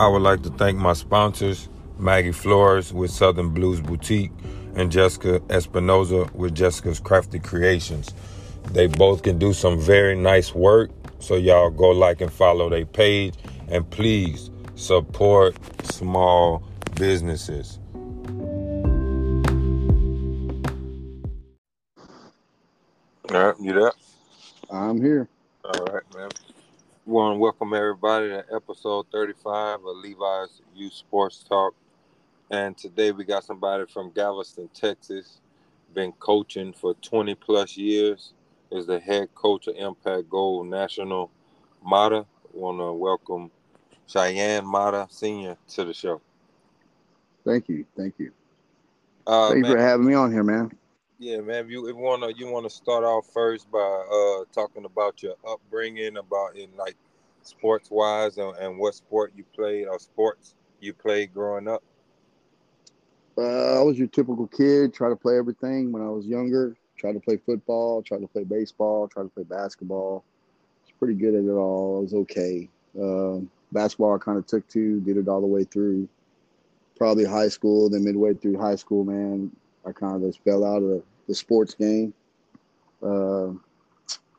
I would like to thank my sponsors, Maggie Flores with Southern Blues Boutique and Jessica Espinoza with Jessica's Crafty Creations. They both can do some very nice work, so y'all go like and follow their page and please support small businesses. All right, you there? I'm here. All right, man. Want to welcome everybody to episode 35 of Levi's Youth Sports Talk. And today we got somebody from Galveston, Texas, been coaching for 20 plus years, is the head coach of Impact Gold National Mata. Want to welcome Cheyenne Mata Sr. to the show. Thank you. Thank you. Uh, Thank you for having me on here, man. Yeah, man. You want to you want to start off first by uh talking about your upbringing, about in like sports wise, and, and what sport you played or sports you played growing up. Uh, I was your typical kid, try to play everything when I was younger. Tried to play football, tried to play baseball, tried to play basketball. Was pretty good at it all. I was okay. Um, basketball, I kind of took to, did it all the way through. Probably high school, then midway through high school, man, I kind of just fell out of the sports game. Uh,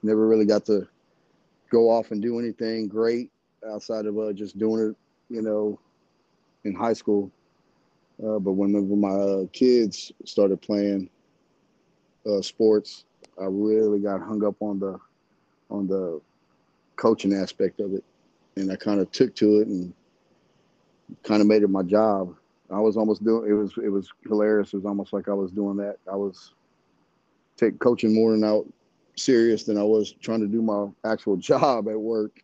never really got to go off and do anything great outside of uh, just doing it, you know, in high school. Uh, but whenever my uh, kids started playing uh, sports, I really got hung up on the on the coaching aspect of it, and I kind of took to it and kind of made it my job. I was almost doing it was it was hilarious. It was almost like I was doing that. I was take coaching more than out serious than I was trying to do my actual job at work.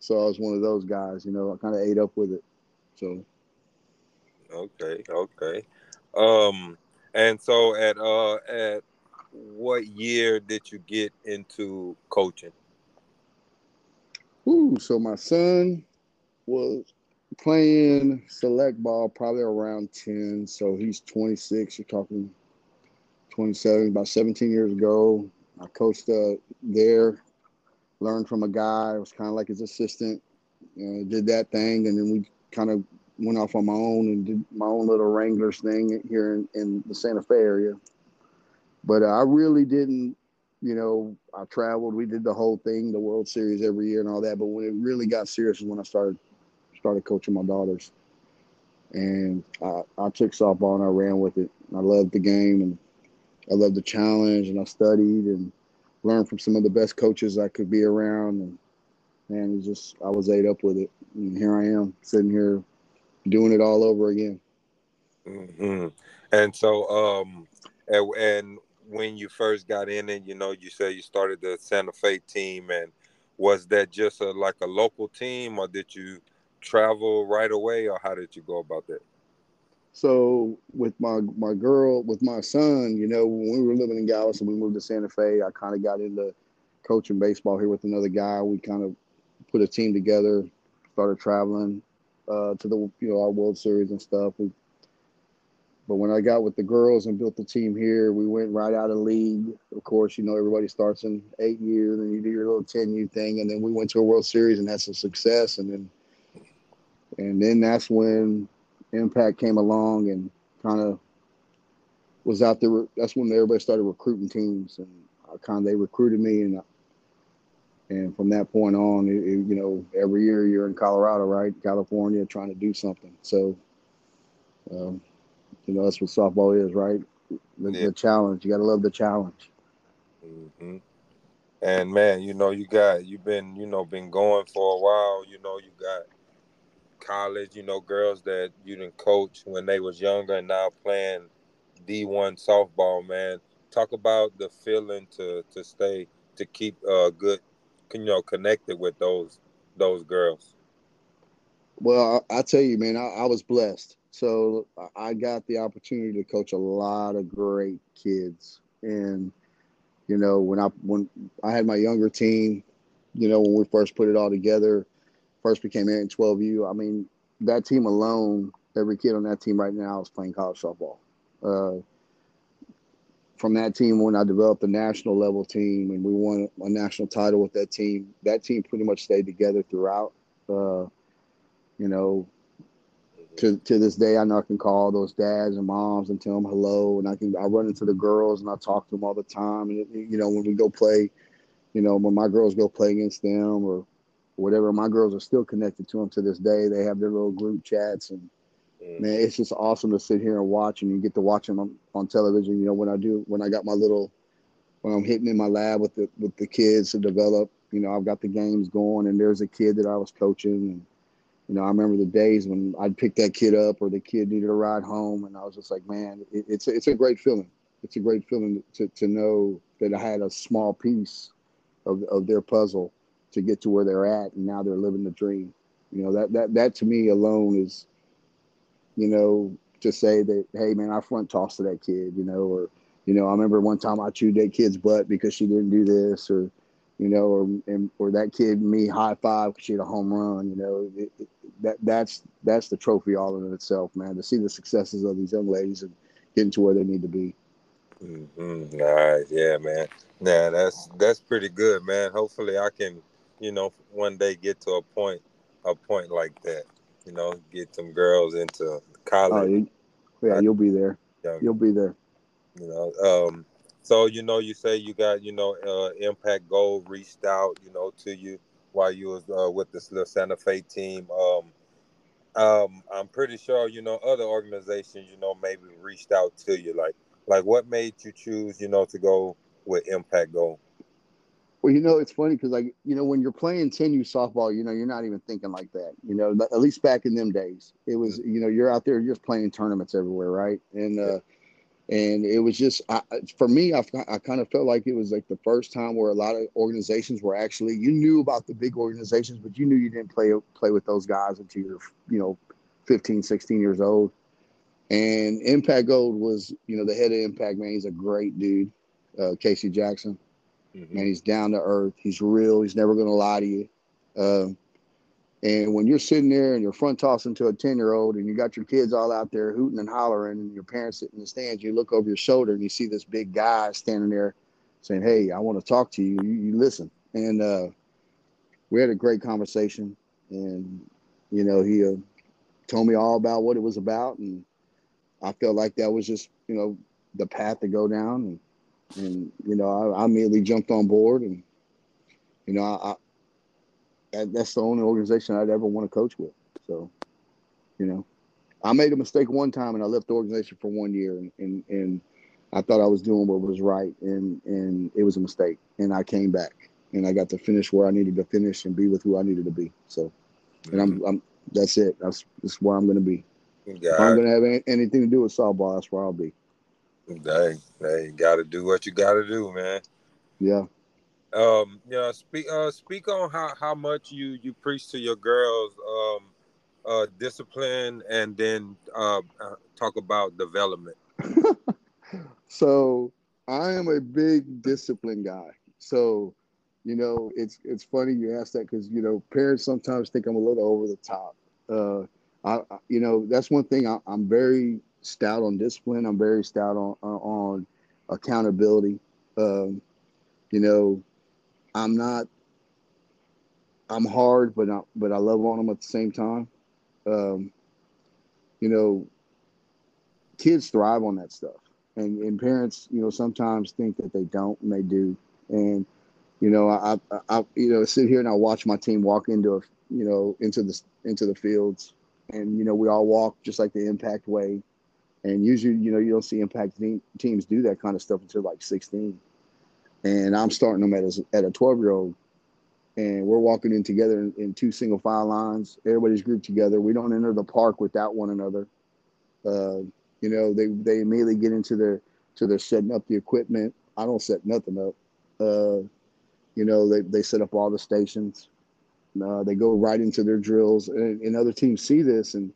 So I was one of those guys, you know. I kind of ate up with it. So Okay, okay. Um, and so at uh at what year did you get into coaching? Ooh, so my son was playing select ball probably around 10. So he's 26. You're talking 27, about 17 years ago. I coached uh, there, learned from a guy. I was kind of like his assistant. Did that thing, and then we kind of went off on my own and did my own little Wranglers thing here in, in the Santa Fe area. But uh, I really didn't, you know, I traveled. We did the whole thing, the World Series every year and all that. But when it really got serious is when I started started coaching my daughters. And I, I took softball and I ran with it. I loved the game and I loved the challenge and I studied and learned from some of the best coaches I could be around. And man, it just I was ate up with it. And here I am sitting here doing it all over again. hmm And so, um, and, and when you first got in it, you know, you said you started the Santa Fe team, and was that just a, like a local team, or did you travel right away, or how did you go about that? So with my my girl, with my son, you know, when we were living in Galveston, we moved to Santa Fe. I kind of got into coaching baseball here with another guy. We kind of put a team together, started traveling uh, to the you know our World Series and stuff. We, but when I got with the girls and built the team here, we went right out of league. Of course, you know everybody starts in eight years, and you do your little ten U thing, and then we went to a World Series and had some success, and then and then that's when Impact came along and kind of was out there. That's when everybody started recruiting teams, and I kind of they recruited me, and and from that point on, it, it, you know, every year you're in Colorado, right, California, trying to do something. So, um, you know, that's what softball is, right? The, Yeah. the challenge. You got to love the challenge. hmm And man, you know, you got you've been you know been going for a while. You know, you got college. You know, girls that you didn't coach when they was younger and now playing D one softball. Man, talk about the feeling to to stay to keep uh good, you know, connected with those those girls. Well, I, I tell you, man, I, I was blessed. So I got the opportunity to coach a lot of great kids, and you know, when I when I had my younger team, you know, when we first put it all together, first became in 12U. I mean, that team alone, every kid on that team right now is playing college softball. Uh, from that team, when I developed the national level team and we won a national title with that team, that team pretty much stayed together throughout. Uh, You know, to to this day, I know I can call those dads and moms and tell them hello, and I can I run into the girls and I talk to them all the time. And you know, when we go play, you know, when my girls go play against them or whatever, my girls are still connected to them to this day. They have their little group chats, and mm. man, it's just awesome to sit here and watch, and you get to watch them on, on television. You know, when I do when I got my little when I'm hitting in my lab with the with the kids to develop, you know, I've got the games going, and there's a kid that I was coaching and you know, I remember the days when I'd pick that kid up or the kid needed a ride home, and I was just like, man, it, it's a, it's a great feeling. It's a great feeling to, to know that I had a small piece of, of their puzzle to get to where they're at, and now they're living the dream. You know, that that that to me alone is, you know, to say that, hey man, I front tossed to that kid, you know, or you know, I remember one time I chewed that kid's butt because she didn't do this, or you know, or and, or that kid me high five because she had a home run. You know, it, it, that that's that's the trophy all in itself, man. To see the successes of these young ladies and getting to where they need to be. Mm-hmm. All right, yeah, man. Yeah, that's that's pretty good, man. Hopefully, I can, you know, one day get to a point, a point like that. You know, get some girls into college. Oh, yeah, you'll be there. You'll be there. You know, um, so you know, you say you got you know uh, Impact Gold reached out you know to you while you was uh, with this little Santa Fe team. Um, um, I'm pretty sure you know other organizations you know maybe reached out to you. Like like what made you choose you know to go with Impact Gold? Well, you know, it's funny because like you know when you're playing 10U softball, you know you're not even thinking like that. You know, at least back in them days, it was you know you're out there you're just playing tournaments everywhere, right? And uh, and it was just I, for me I, I kind of felt like it was like the first time where a lot of organizations were actually you knew about the big organizations but you knew you didn't play play with those guys until you're you know 15 16 years old and impact gold was you know the head of impact man he's a great dude uh, casey jackson mm-hmm. man he's down to earth he's real he's never going to lie to you uh, and when you're sitting there and you're front tossing to a 10 year old and you got your kids all out there hooting and hollering and your parents sitting in the stands, you look over your shoulder and you see this big guy standing there saying, Hey, I want to talk to you. You, you listen. And uh, we had a great conversation. And, you know, he uh, told me all about what it was about. And I felt like that was just, you know, the path to go down. And, and you know, I, I immediately jumped on board. And, you know, I, that, that's the only organization I'd ever want to coach with. So, you know, I made a mistake one time and I left the organization for one year and, and, and I thought I was doing what was right and, and it was a mistake. And I came back and I got to finish where I needed to finish and be with who I needed to be. So, and I'm, mm-hmm. I'm that's it. That's, that's where I'm going to be. if I'm going to have anything to do with softball, that's where I'll be. Dang, hey, got to do what you got to do, man. Yeah. Um, yeah, speak uh speak on how how much you you preach to your girls um uh discipline and then uh, uh talk about development. so I am a big discipline guy. So, you know, it's it's funny you ask that because you know parents sometimes think I'm a little over the top. Uh, I, you know that's one thing I, am very stout on discipline. I'm very stout on on accountability. Um, you know, I'm not. I'm hard, but not, but I love on them at the same time. Um, you know, kids thrive on that stuff, and and parents, you know, sometimes think that they don't, and they do. And you know, I, I, I you know, sit here and I watch my team walk into a, you know, into the into the fields, and you know, we all walk just like the impact way. And usually, you know, you don't see impact teams do that kind of stuff until like 16 and I'm starting them at a, at a 12 year old, and we're walking in together in, in, two single file lines. Everybody's grouped together. We don't enter the park without one another. Uh, you know, they they immediately get into their to their setting up the equipment. I don't set nothing up. Uh, you know, they they set up all the stations. Uh, they go right into their drills, and, and other teams see this and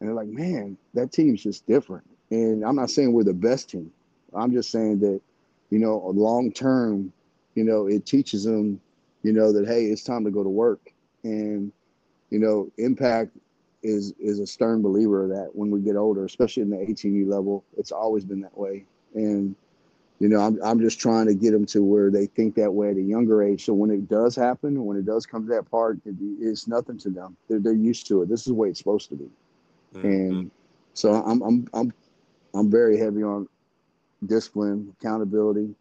and they're like, man, that team's just different. And I'm not saying we're the best team. I'm just saying that you know, long term, you know, it teaches them, you know, that hey, it's time to go to work. And, you know, impact is is a stern believer of that when we get older, especially in the 18U level. It's always been that way. And, you know, I'm, I'm just trying to get them to where they think that way at a younger age. So when it does happen, when it does come to that part, it, it's nothing to them. They're, they're used to it. This is the way it's supposed to be. Mm-hmm. And so I'm, I'm, I'm, I'm very heavy on discipline, accountability,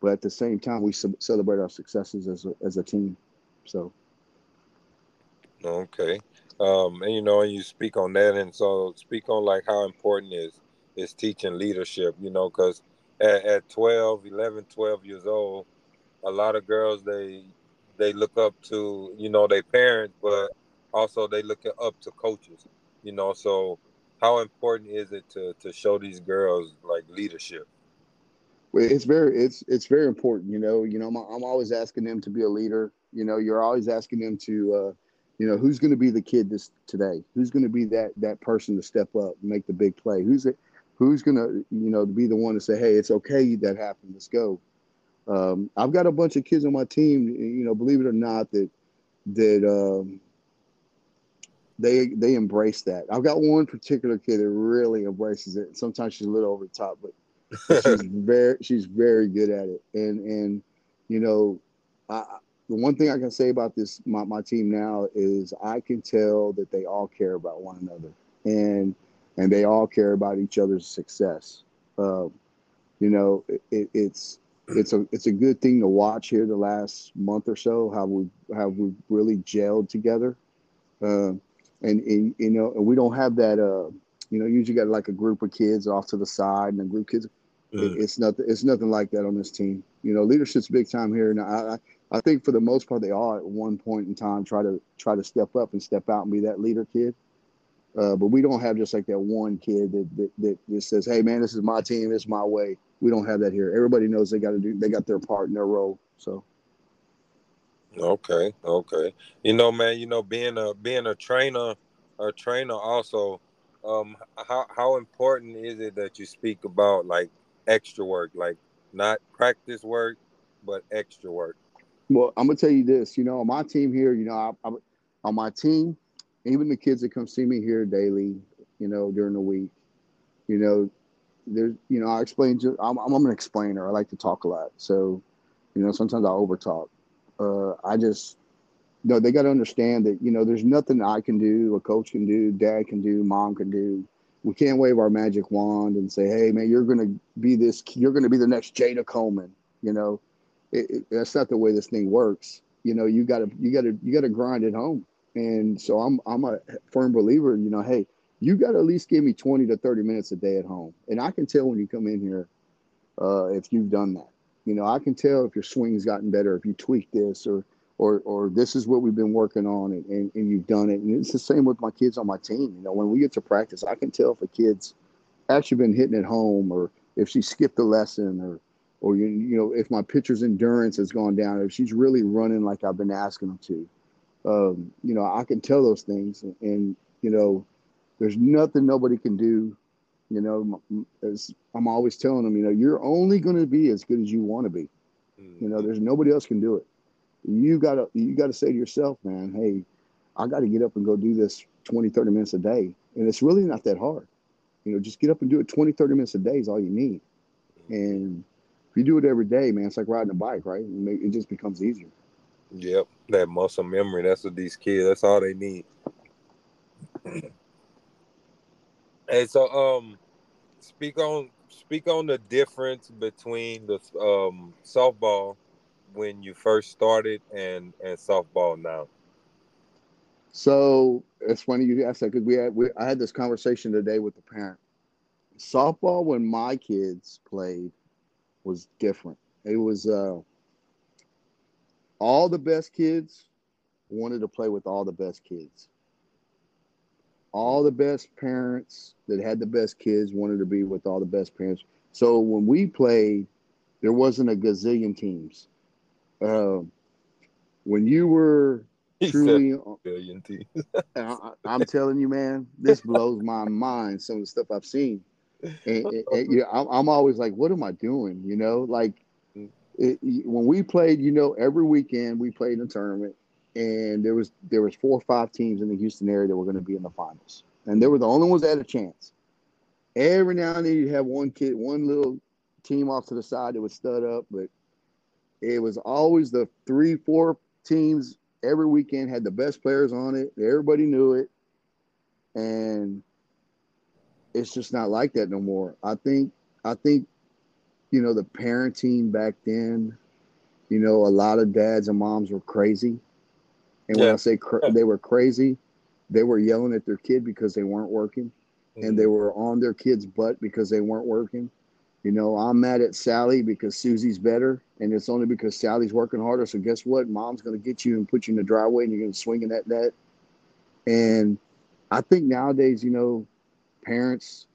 but at the same time, we celebrate our successes as a, as a team. So. Okay. Um, and you know, and you speak on that, and so speak on like how important is is teaching leadership, you know, because at, at 12, 11, 12 years old, a lot of girls they they look up to you know their parents, but also they look up to coaches. You know, so how important is it to to show these girls like leadership? Well, it's very it's it's very important. You know, you know, I'm, I'm always asking them to be a leader. You know, you're always asking them to. Uh, you know who's going to be the kid this today who's going to be that that person to step up make the big play who's it who's going to you know be the one to say hey it's okay that happened let's go um, i've got a bunch of kids on my team you know believe it or not that that um, they they embrace that. I've got one particular kid that really embraces it. Sometimes she's a little over the top but she's very she's very good at it. And and you know I, the one thing I can say about this my, my team now is I can tell that they all care about one another and and they all care about each other's success. Um, you know, it, it's it's a it's a good thing to watch here the last month or so how we how we really gelled together, uh, and, and, you know and we don't have that uh you know usually got like a group of kids off to the side and a group of kids. Mm. It, it's nothing it's nothing like that on this team. You know, leadership's big time here, and I, I I think for the most part they all at one point in time try to try to step up and step out and be that leader kid. Uh, but we don't have just like that one kid that, that, that just says, "Hey, man, this is my team. It's my way." We don't have that here. Everybody knows they got to do. They got their part in their role. So. Okay. Okay. You know, man. You know, being a being a trainer, a trainer also. Um, how how important is it that you speak about like extra work, like not practice work, but extra work? Well, I'm gonna tell you this. You know, my team here, you know, I, I, on my team, even the kids that come see me here daily, you know, during the week, you know, there's, you know, I explain to, I'm, I'm an explainer. I like to talk a lot. So, you know, sometimes I over talk. Uh, I just, know, they got to understand that, you know, there's nothing I can do, a coach can do, dad can do, mom can do. We can't wave our magic wand and say, hey, man, you're going to be this, you're going to be the next Jayda Coleman. You know, it, it, that's not the way this thing works. You know, you got to, you got to, you got to grind at home and so I'm I'm a firm believer, you know, hey, you got to at least give me 20 to 30 minutes a day at home. And I can tell when you come in here uh, if you've done that. You know, I can tell if your swing's gotten better, if you tweak this or or or this is what we've been working on and, and, and you've done it. And it's the same with my kids on my team. You know, when we get to practice, I can tell if a kid's actually been hitting at home or if she skipped a lesson or or you, you know, if my pitcher's endurance has gone down, if she's really running like I've been asking them to um, you know, I can tell those things, and, and, you know, there's nothing nobody can do. You know, as I'm always telling them, you know, you're only going to be as good as you want to be. Mm-hmm. You know, there's nobody else can do it. You gotta, you gotta say to yourself, man, hey, I got to get up and go do this 20, 30 minutes a day, and it's really not that hard. You know, just get up and do it 20, 30 minutes a day is all you need. Mm-hmm. And if you do it every day, man, it's like riding a bike, right? It just becomes easier. Yep, that muscle memory. That's what these kids. That's all they need. hey, so um, speak on speak on the difference between the um softball when you first started and and softball now. So it's funny you asked that because we had we, I had this conversation today with the parent. Softball when my kids played was different. It was uh all the best kids wanted to play with all the best kids. All the best parents that had the best kids wanted to be with all the best parents. So when we played, there wasn't a gazillion teams. Um, when you were truly billion teams, I, am telling you, man, this blows my mind. Some of the stuff I've seen, and, and, and you know, I'm, I'm always like, what am I doing? You know, like it, when we played, you know, every weekend we played in a tournament, and there was there was four or five teams in the Houston area that were going to be in the finals, and they were the only ones that had a chance. Every now and then you'd have one kid, one little team off to the side that would stud up, but it was always the three, four teams every weekend had the best players on it. Everybody knew it. And it's just not like that no more. I think I think you know the parenting back then, you know, a lot of dads and moms were crazy. And when Yeah. I say cra- they were crazy, they were yelling at their kid because they weren't working Mm-hmm. and they were on their kid's butt because they weren't working. You know, I'm mad at Sally because Susie's better, and it's only because Sally's working harder. So guess what? Mom's gonna get you and put you in the driveway, and you're gonna swing in that net. And I think nowadays, you know, parents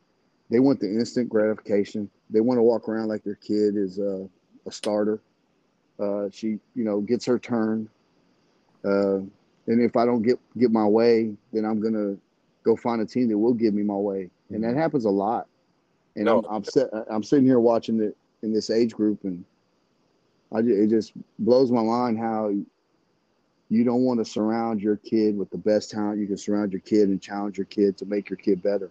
they want the instant gratification. They want to walk around like their kid is uh, a starter. Uh, she, you know, gets her turn. Uh, and if I don't get get my way, then I'm gonna go find a team that will give me my way, and that happens a lot. And No. I'm I'm, sit, I'm sitting here watching it in this age group, and I it just blows my mind how you don't want to surround your kid with the best talent you can surround your kid and challenge your kid to make your kid better.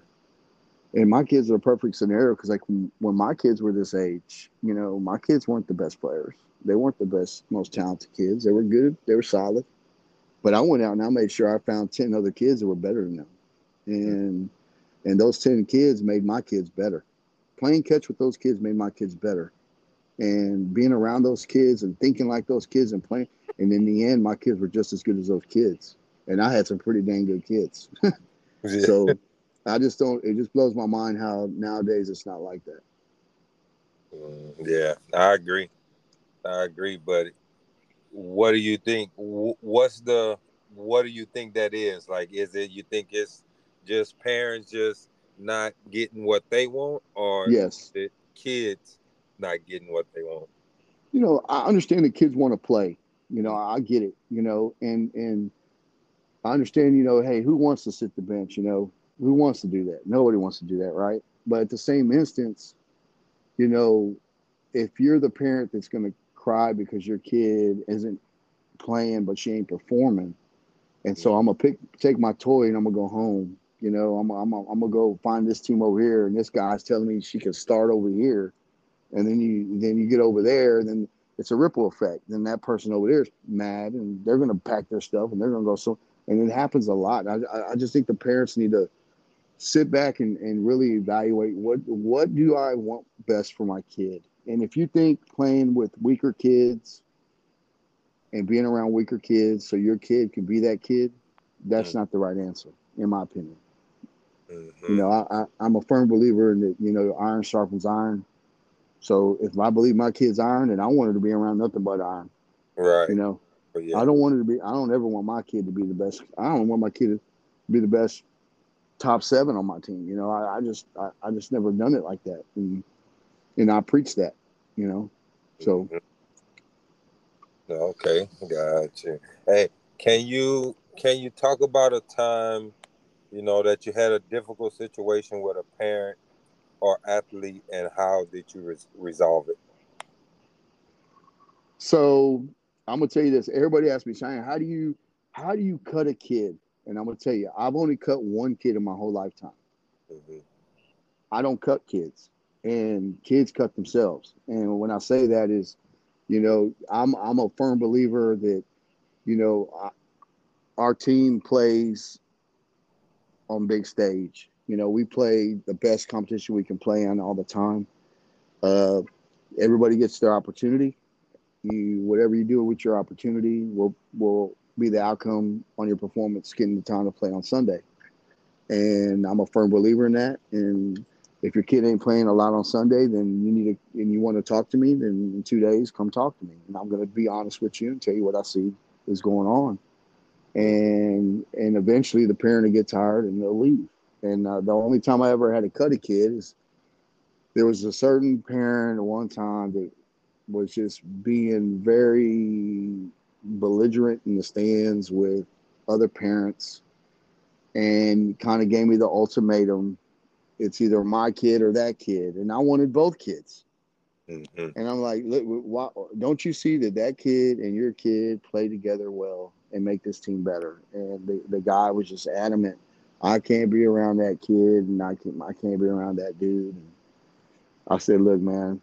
And my kids are a perfect scenario because like when, when my kids were this age, you know, my kids weren't the best players. They weren't the best, most talented kids. They were good. They were solid. But I went out and I made sure I found 10 other kids that were better than them. And and those 10 kids made my kids better. Playing catch with those kids made my kids better. And being around those kids and thinking like those kids and playing. And in the end, my kids were just as good as those kids. And I had some pretty dang good kids. So I just don't, it just blows my mind how nowadays it's not like that. Mm, Yeah, I agree. I agree. But what do you think? What's the what do you think that is? Like, is it you think it's just parents just not getting what they want, or Yes. kids not getting what they want? you know, I understand that kids want to play. You know, I get it. You know, and and I understand. You know, hey, who wants to sit the bench? You know, who wants to do that? Nobody wants to do that, right? But at the same instance, you know, if you're the parent that's going to cry because your kid isn't playing but she ain't performing, and so I'm gonna pick take my toy and I'm gonna go home. You know, I'm I'm I'm gonna go find this team over here, and this guy's telling me she can start over here, and then you then you get over there, and then it's a ripple effect. Then that person over there is mad, and they're gonna pack their stuff, and they're gonna go so, and it happens a lot. I I- I just think the parents need to sit back and, and really evaluate what what do I want best for my kid, and if you think playing with weaker kids and being around weaker kids so your kid can be that kid, that's not the right answer, in my opinion. Mhm. You know, I, I, I'm a firm believer in that, you know, iron sharpens iron. So if I believe my kid's iron, and I want her to be around nothing but iron. right. You know, yeah. I don't want her to be, I don't ever want my kid to be the best. I don't want my kid to be the best top seven on my team. You know, I, I just, I, I just never done it like that. And, and I preach that, you know, so Mhm. Okay, gotcha. Hey, can you can you talk about a time, you know, that you had a difficult situation with a parent or athlete, and how did you res- resolve it? So I'm gonna tell you this. Everybody asks me, Cheyenne, how do you how do you cut a kid? And I'm gonna tell you, I've only cut one kid in my whole lifetime. Mhm. I don't cut kids, and kids cut themselves. And when I say that is, you know, I'm I'm a firm believer that, you know, our team plays on big stage. You know, we play the best competition we can play on all the time. Uh, everybody gets their opportunity. You whatever you do with your opportunity will will be the outcome on your performance getting the time to play on Sunday. And I'm a firm believer in that. And if your kid ain't playing a lot on Sunday, then you need to and you want to talk to me, then in two days come talk to me. And I'm gonna be honest with you and tell you what I see is going on. And and eventually the parent will get tired and they'll leave. And uh, the only time I ever had to cut a kid is there was a certain parent at one time that was just being very belligerent in the stands with other parents and kind of gave me the ultimatum it's either my kid or that kid and i wanted both kids Mhm. and i'm like look why, don't you see that that kid and your kid play together well and make this team better and the, the guy was just adamant i can't be around that kid and i can't i can't be around that dude and i said look man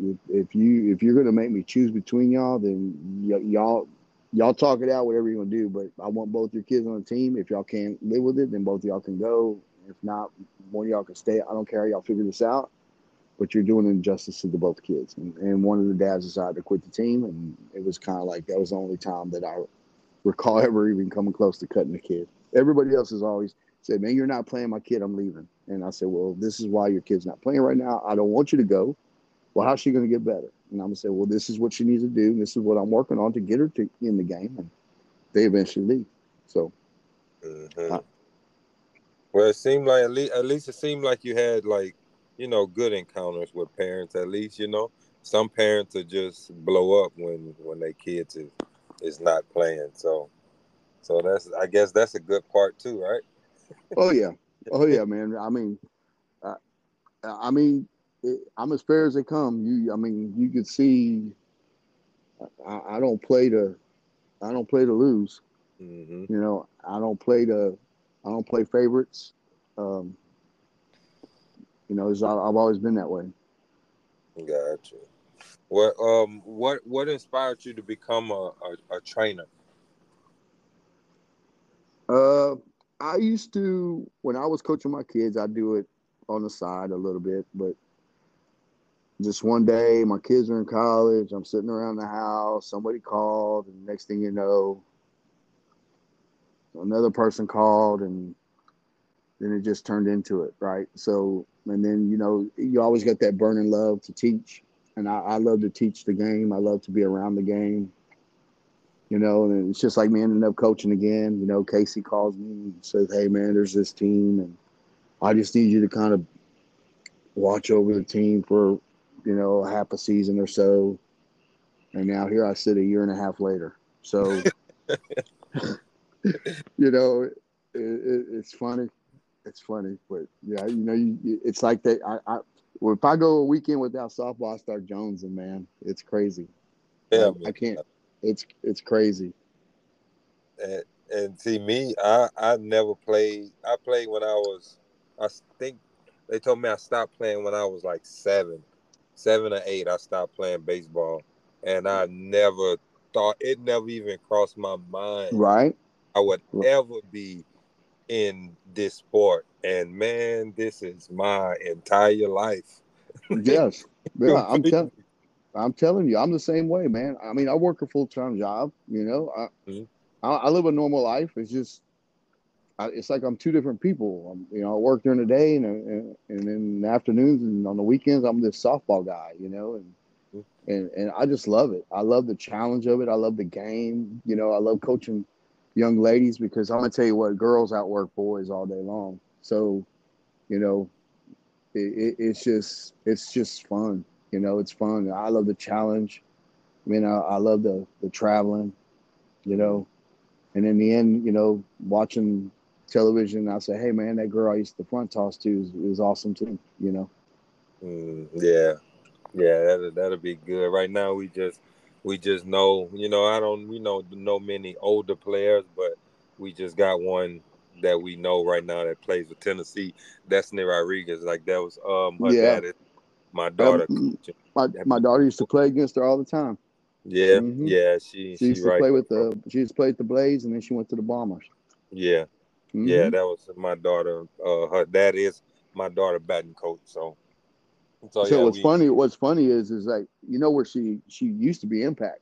if, if you if you're gonna make me choose between y'all, then y- y'all y'all talk it out, whatever you're gonna do. But I want both your kids on the team. If y'all can't live with it, then both y'all can go. If not, one of y'all can stay. I don't care y'all figure this out. But you're doing injustice to the both kids. And, and one of the dads decided to quit the team, and it was kind of like that was the only time that I recall ever even coming close to cutting the kid. Everybody else has always said, "Man, you're not playing my kid. I'm leaving." And I said, "Well, this is why your kid's not playing right now. I don't want you to go. Well, how's she going to get better?" And I'm gonna say, "Well, this is what she needs to do. And this is what I'm working on to get her to in the game." And they eventually leave. So, Mhm. Well, it seemed like at least, at least it seemed like you had like you know good encounters with parents. At least you know some parents are just blow up when when their kids is is not playing. So so that's I guess that's a good part too, right? oh yeah, oh yeah, man. I mean, uh, I mean, it, I'm as fair as they come. You, I mean, you could see. I, I don't play to, I don't play to lose. hmm You know, I don't play to, I don't play favorites. Um, you know, I've always been that way. Gotcha. What um what what inspired you to become a, a, a trainer? Uh, I used to when I was coaching my kids, I do it on the side a little bit, but just one day, my kids are in college. I'm sitting around the house. Somebody called, and next thing you know, another person called, and then it just turned into it, right? So, and then you know, you always got that burning love to teach, and I, I love to teach the game. I love to be around the game. You know, and it's just like me ending up coaching again. You know, Casey calls me and says, "Hey, man, there's this team, and I just need you to kind of watch over the team for, you know, half a season or so." And now here I sit a year and a half later. So, you know, it, it, it's funny. It's funny, but yeah, you know, you, you- it's like that. I, I, well, if I go a weekend without softball, I start jonesing, man. It's crazy. Yeah, Like, I can't. It's it's crazy. and, and see me, I I never played. I played when I was. I think they told me I stopped playing when I was like seven, seven or eight. I stopped playing baseball, and I never thought it never even crossed my mind Right? I would ever be in this sport. And man, this is my entire life. Yes. Yeah, I'm telling. I'm telling you, I'm the same way, man. I mean, I work a full time job. You know, I, Mhm. I I live a normal life. It's just, I, it's like I'm two different people. I'm, you know, I work during the day and and, and in the afternoons and on the weekends, I'm this softball guy. You know, and Mhm. and and I just love it. I love the challenge of it. I love the game. You know, I love coaching young ladies because I'm gonna tell you what, girls outwork boys all day long. So, you know, it, it, it's just it's just fun. You know, it's fun. I love the challenge. I mean, I, I love the the traveling. You know, and in the end, you know, watching television, I say, hey man, that girl I used to front toss to is, is awesome too. You know. Mm, yeah, yeah, that'll that'll be good. Right now, we just we just know, you know, I don't we know know many older players, but we just got one that we know right now that plays with Tennessee, Destiny Rodriguez. Like that was um her Yeah. dad my daughter. Um. My my daughter used to play against her all the time. Yeah, Mhm. yeah, she She she used to right. play with the she used to play with the Blades, and then she went to the Bombers. Yeah, Mhm. yeah, that was my daughter. Uh, her dad is my daughter batting coach. So, so, so yeah, what's we, funny? What's funny is is like you know where she she used to be Impact.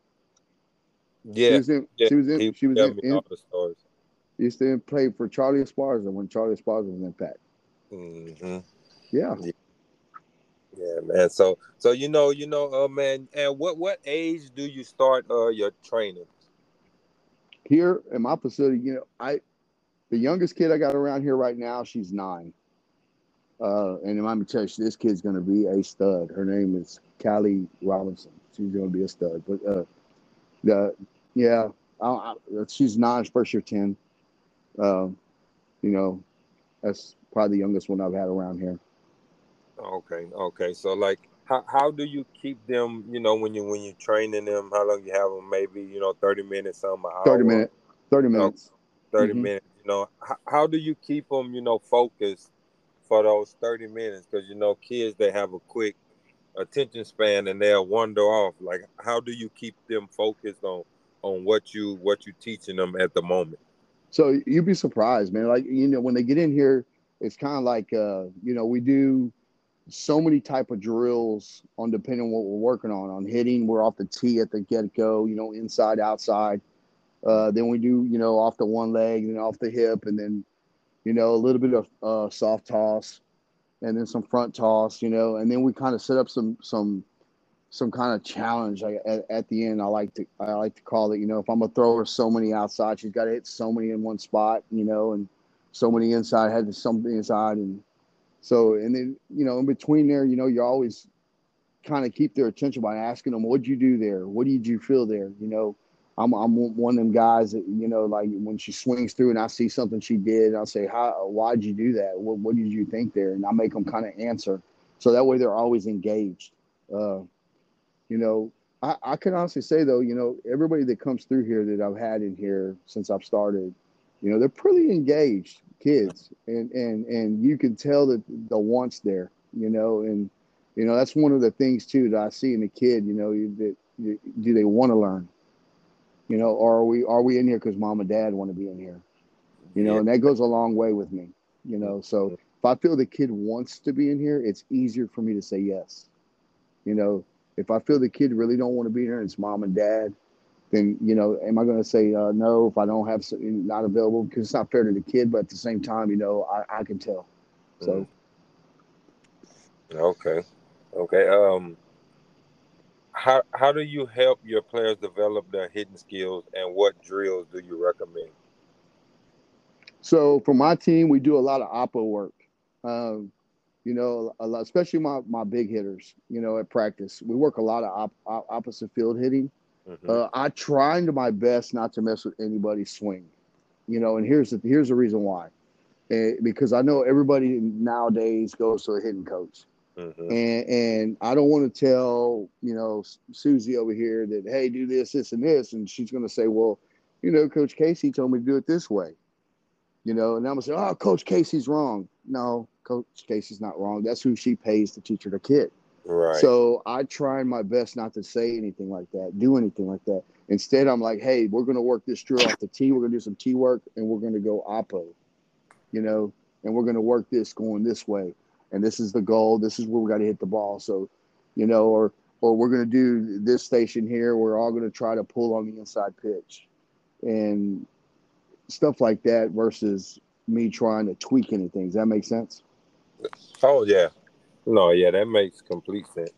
She yeah, was in. yeah. She was in. he She was in, in. stories. Used to play for Charlie Esparza when Charlie Esparza was Impact. Mm-hmm. Yeah. Yeah, man. So, so you know, you know, uh, man. And what what age do you start uh your training? Here in my facility, you know, I the youngest kid I got around here right now, she's nine. Uh, and I'm gonna tell you, this kid's gonna be a stud. Her name is Callie Robinson. She's gonna be a stud. But uh, the yeah, I, I, she's nine, first year ten. Um, you know, that's probably the youngest one I've had around here. Okay, okay. So, like, how how do you keep them? You know, when you when you're training them, how long you have them? Maybe you know, thirty minutes, some an hour. Thirty minute, thirty minutes. 30 Mhm. minutes you know how, how do you keep them you know focused for those 30 minutes because you know kids they have a quick attention span and they'll wander off. Like, how do you keep them focused on on what you what you teaching them at the moment? So you'd be surprised, man. Like you know, when they get in here, it's kind of like uh, you know, we do so many type of drills on depending on what we're working on. On hitting, we're off the tee at the get go, you know, inside, outside. Uh, then we do, you know, off the one leg and off the hip, and then, you know, a little bit of uh, soft toss, and then some front toss, you know, and then we kind of set up some some some kind of challenge like at, at, the end. I like to I like to call it, you know, if I'm gonna throw her so many outside, she's got to hit so many in one spot, you know, and so many inside, had to something inside, and so and then you know in between there, you know, you always kind of keep their attention by asking them, "What'd you do there? What did you feel there?" You know, I'm I'm one of them guys that you know, like when she swings through and I see something she did, I'll say, "How? Why'd you do that? What, what did you think there?" And I make them kind of answer, so that way they're always engaged. Uh, you know, I, I can honestly say though, you know, everybody that comes through here that I've had in here since I've started, you know, they're pretty engaged kids, and and and you can tell that the wants there, you know, and you know that's one of the things too that I see in a kid, you know, that do they want to learn, you know, or are we are we in here because mom and dad want to be in here, you know, yeah. and that goes a long way with me, you know. So if I feel the kid wants to be in here, it's easier for me to say yes, you know if I feel the kid really don't want to be here and it's mom and dad, then you know, am I going to say uh, no if I don't have something not available because it's not fair to the kid, but at the same time, you know, I, I can tell. So. Mm. Okay. Okay. Um. How how do you help your players develop their hidden skills, and what drills do you recommend? So for my team, we do a lot of oppo work. Um, you know, a lot, especially my, my big hitters, you know, at practice. We work a lot of op, op, opposite field hitting. Mm-hmm. Uh, I try to my best not to mess with anybody's swing, you know, and here's the, here's the reason why. And eh, because I know everybody nowadays goes to a hitting coach. Mm-hmm. And and I don't want to tell, you know, Susie over here that, hey, do this, this, and this. And she's gonna say, Well, you know, Coach Casey told me to do it this way. You know, and I'm gonna say, Oh, Coach Casey's wrong. No, Coach Casey's not wrong. That's who she pays to teach her the kid. Right. So I try my best not to say anything like that, do anything like that. Instead, I'm like, hey, we're gonna work this drill off the tee. We're gonna do some tee work, and we're gonna go oppo, you know, and we're gonna work this going this way, and this is the goal. This is where we got to hit the ball. So, you know, or or we're gonna do this station here. We're all gonna try to pull on the inside pitch, and stuff like that. Versus me trying to tweak anything. Does that make sense? Oh yeah, no, yeah, that makes complete sense.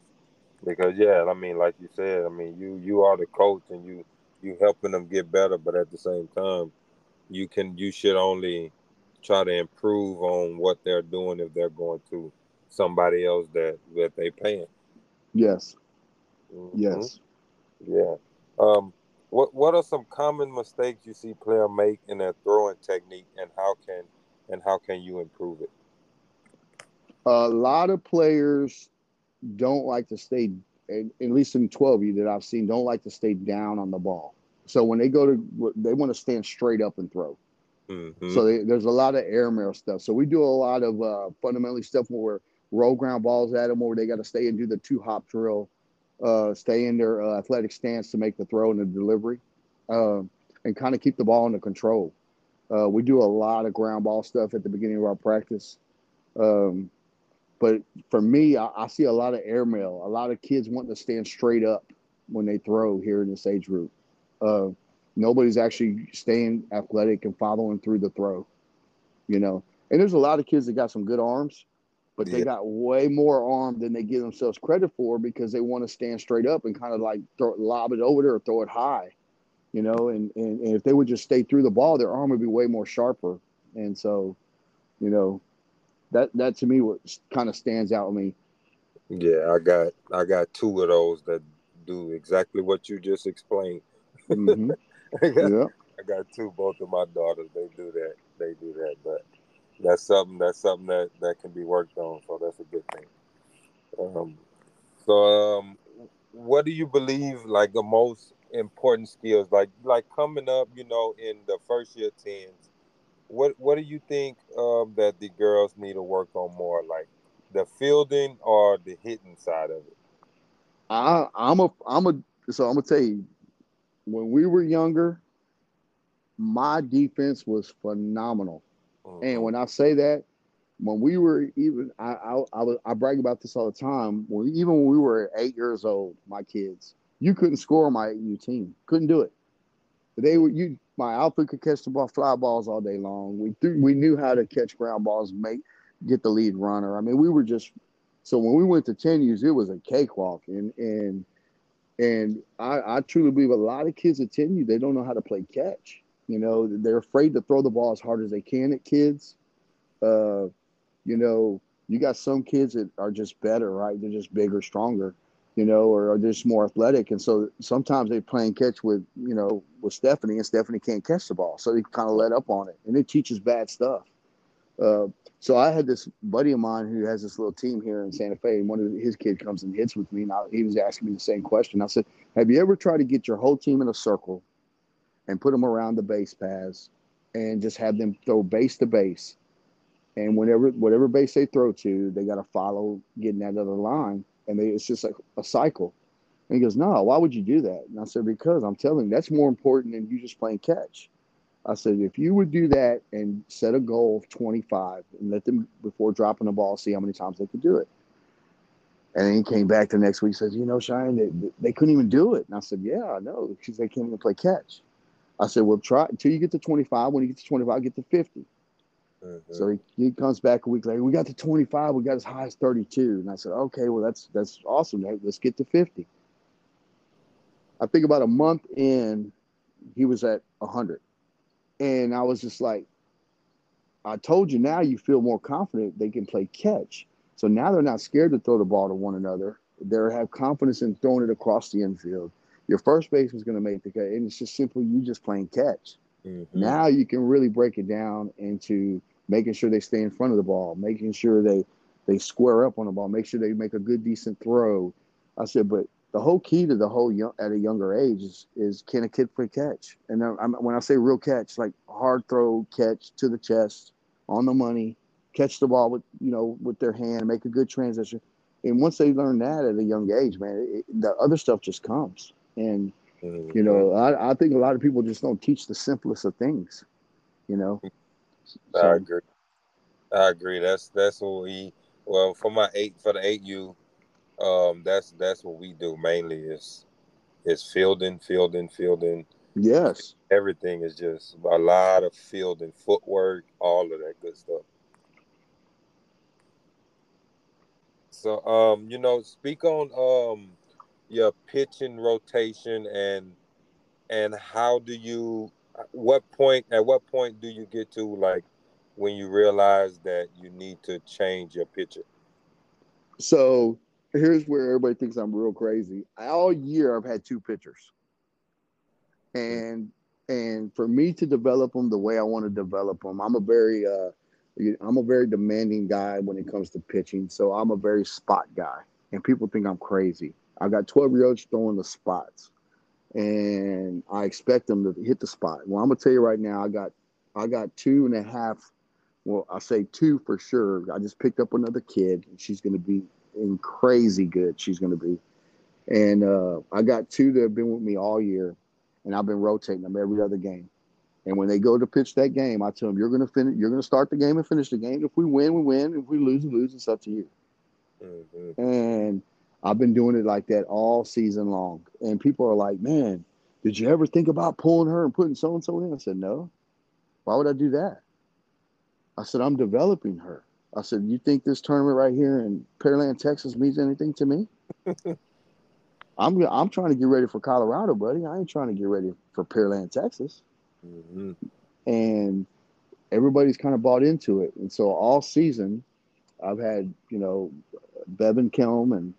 Because yeah, I mean, like you said, I mean, you you are the coach and you you helping them get better, but at the same time, you can you should only try to improve on what they're doing if they're going to somebody else that that they paying. Yes. Mm-hmm. Yes. Yeah. Um. What What are some common mistakes you see player make in their throwing technique, and how can and how can you improve it? a lot of players don't like to stay, at least in 12 you that I've seen, don't like to stay down on the ball. So when they go to, they want to stand straight up and throw. Mm-hmm. So they, there's a lot of air mail stuff. So we do a lot of uh, fundamentally stuff where we're roll ground balls at them, or they got to stay and do the two hop drill, uh, stay in their uh, athletic stance to make the throw and the delivery, uh, and kind of keep the ball under control. Uh, we do a lot of ground ball stuff at the beginning of our practice. Um, but for me, I, I, see a lot of air mail, a lot of kids wanting to stand straight up when they throw here in this age group. Nobody's actually staying athletic and following through the throw, you know. And there's a lot of kids that got some good arms, but yeah. they got way more arm than they give themselves credit for because they want to stand straight up and kind of like throw, lob it over there or throw it high, you know. And, and, and if they would just stay through the ball, their arm would be way more sharper. And so, you know, that that to me what kind of stands out with me. Yeah, I got I got two of those that do exactly what you just explained. Mm-hmm. I got, yeah. I got two. Both of my daughters, they do that. They do that, but that's something that's something that that can be worked on. So that's a good thing. Um, so um, what do you believe like the most important skills like like coming up you know in the first year teens what what do you think um, that the girls need to work on more, like the fielding or the hitting side of it? I I'm a I'm a so I'm gonna tell you when we were younger, my defense was phenomenal. Mm-hmm. And when I say that, when we were even I, I I, I brag about this all the time. When even when we were eight years old, my kids, you couldn't score my AU team. Couldn't do it. They were you my outfit could catch the ball, fly balls all day long. We threw, we knew how to catch ground balls, make get the lead runner. I mean, we were just so when we went to 10 years, it was a cakewalk. And and and I, I truly believe a lot of kids attend you, they don't know how to play catch. You know, they're afraid to throw the ball as hard as they can at kids. Uh, you know, you got some kids that are just better, right? They're just bigger, stronger, you know, or they're just more athletic. And so sometimes they play and catch with, you know, with Stephanie, and Stephanie can't catch the ball. So they kind of let up on it. And it teaches bad stuff. Uh, so I had this buddy of mine who has this little team here in Santa Fe, and one of his kids comes and hits with me. And I, he was asking me the same question. I said, "Have you ever tried to get your whole team in a circle and put them around the base paths and just have them throw base to base and whenever whatever base they throw to, they got to follow getting that other line, and they, it's just like a cycle. And he goes, "No, why would you do that?" And I said, "Because I'm telling you, that's more important than you just playing catch." I said, if you would do that and set a goal of 25 and let them before dropping the ball see how many times they could do it. And then he came back the next week says, you know, Cheyenne, they, they couldn't even do it. And I said, yeah, I know, because they can't even play catch. I said, well, try until you get to 25. When you get to 25, get to 50. Mm-hmm. So he, he comes back a week later. We got to 25. We got as high as 32. And I said, okay, well, that's that's awesome. Let's get to 50. I think about a month in, he was at 100. And I was just like, I told you now you feel more confident they can play catch. So now they're not scared to throw the ball to one another. They have confidence in throwing it across the infield. Your first base is going to make the catch, and it's just simple. you just playing catch. Mm-hmm. Now you can really break it down into making sure they stay in front of the ball, making sure they they square up on the ball, make sure they make a good decent throw. I said, but the whole key to the whole young, at a younger age is, is can a kid play catch? And I'm, when I say real catch, like hard throw catch to the chest, on the money, catch the ball with you know with their hand, make a good transition. And once they learn that at a young age, man, it, the other stuff just comes. And mm-hmm. you know, I, I think a lot of people just don't teach the simplest of things. You know. So, I agree. I agree. That's that's what we. Well, for my eight for the eight U, um, that's that's what we do mainly is is fielding, fielding, fielding. Yes. Everything is just a lot of fielding, footwork, all of that good stuff. So um, you know, speak on um your pitching rotation and and how do you what point at what point do you get to like when you realize that you need to change your pitcher? So here's where everybody thinks I'm real crazy. All year I've had two pitchers. And and for me to develop them the way I want to develop them, I'm a very uh I'm a very demanding guy when it comes to pitching. So I'm a very spot guy. And people think I'm crazy. I got 12 year olds throwing the spots. And I expect them to hit the spot. Well, I'm gonna tell you right now, I got I got two and a half. Well, I say two for sure. I just picked up another kid, and she's gonna be and crazy good she's going to be. And uh, I got two that have been with me all year, and I've been rotating them every other game. And when they go to pitch that game, I tell them, "You're going to finish. You're going to start the game and finish the game. If we win, we win. If we lose, we lose. It's up to you." Mm-hmm. And I've been doing it like that all season long. And people are like, "Man, did you ever think about pulling her and putting so and so in?" I said, "No. Why would I do that?" I said, "I'm developing her." I said, "You think this tournament right here in Pearland, Texas, means anything to me?" I'm I'm trying to get ready for Colorado, buddy. I ain't trying to get ready for Pearland, Texas. Mm-hmm. And everybody's kind of bought into it, and so all season, I've had you know Bevan Kelm and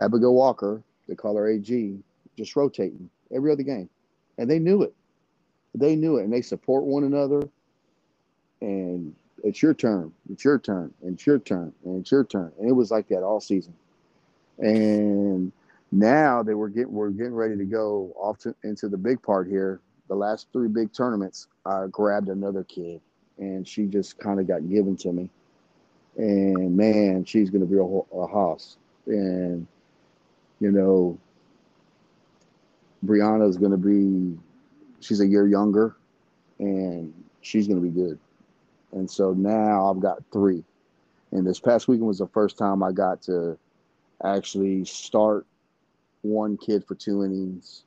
Abigail Walker, they call her AG, just rotating every other game, and they knew it. They knew it, and they support one another, and it's your turn, it's your turn, and it's your turn, and it's your turn. And it was like that all season. And now they were getting we're getting ready to go off to, into the big part here. The last three big tournaments, I grabbed another kid, and she just kind of got given to me. And man, she's going to be a, a hoss. And you know, Brianna is going to be, she's a year younger, and she's going to be good. And so now I've got three. And this past weekend was the first time I got to actually start one kid for two innings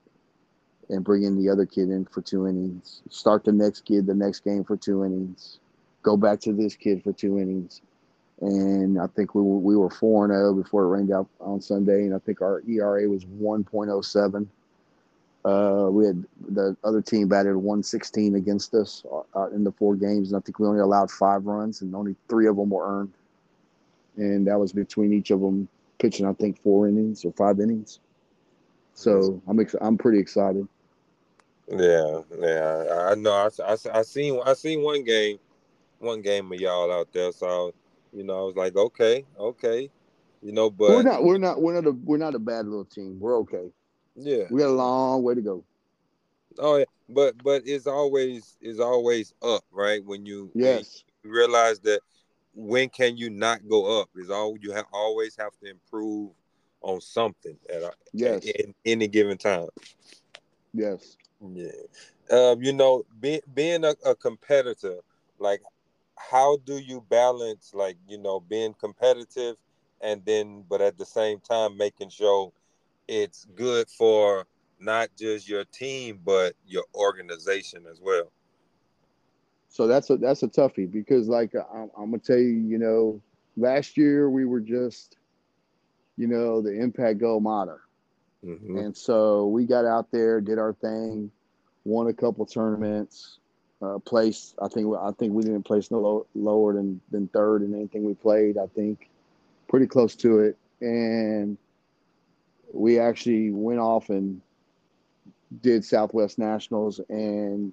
and bring in the other kid in for two innings, start the next kid the next game for two innings, go back to this kid for two innings. And I think we were, we were 4 0 before it rained out on Sunday. And I think our ERA was 1.07. Uh, we had the other team batted 116 against us uh, in the four games, and I think we only allowed five runs, and only three of them were earned. And that was between each of them pitching, I think, four innings or five innings. So I'm ex- I'm pretty excited. Yeah, yeah, I know. I, I, I seen I seen one game, one game of y'all out there. So you know, I was like, okay, okay, you know, but we're not we're not we're not a we're not a bad little team. We're okay. Yeah, we got a long way to go. Oh yeah, but but it's always it's always up, right? When you yes when you realize that when can you not go up? Is all you have always have to improve on something at, yes. at, any given time. Yes. Yeah. Um, you know, be, being a, a competitor, like how do you balance like, you know, being competitive and then but at the same time making sure it's good for not just your team but your organization as well. So that's a that's a toughie because like I'm, I'm gonna tell you, you know, last year we were just, you know, the Impact Gold Mata, mm-hmm. and so we got out there, did our thing, won a couple tournaments, uh, placed. I think I think we didn't place no low, lower than than third in anything we played. I think pretty close to it, and we actually went off and did Southwest Nationals and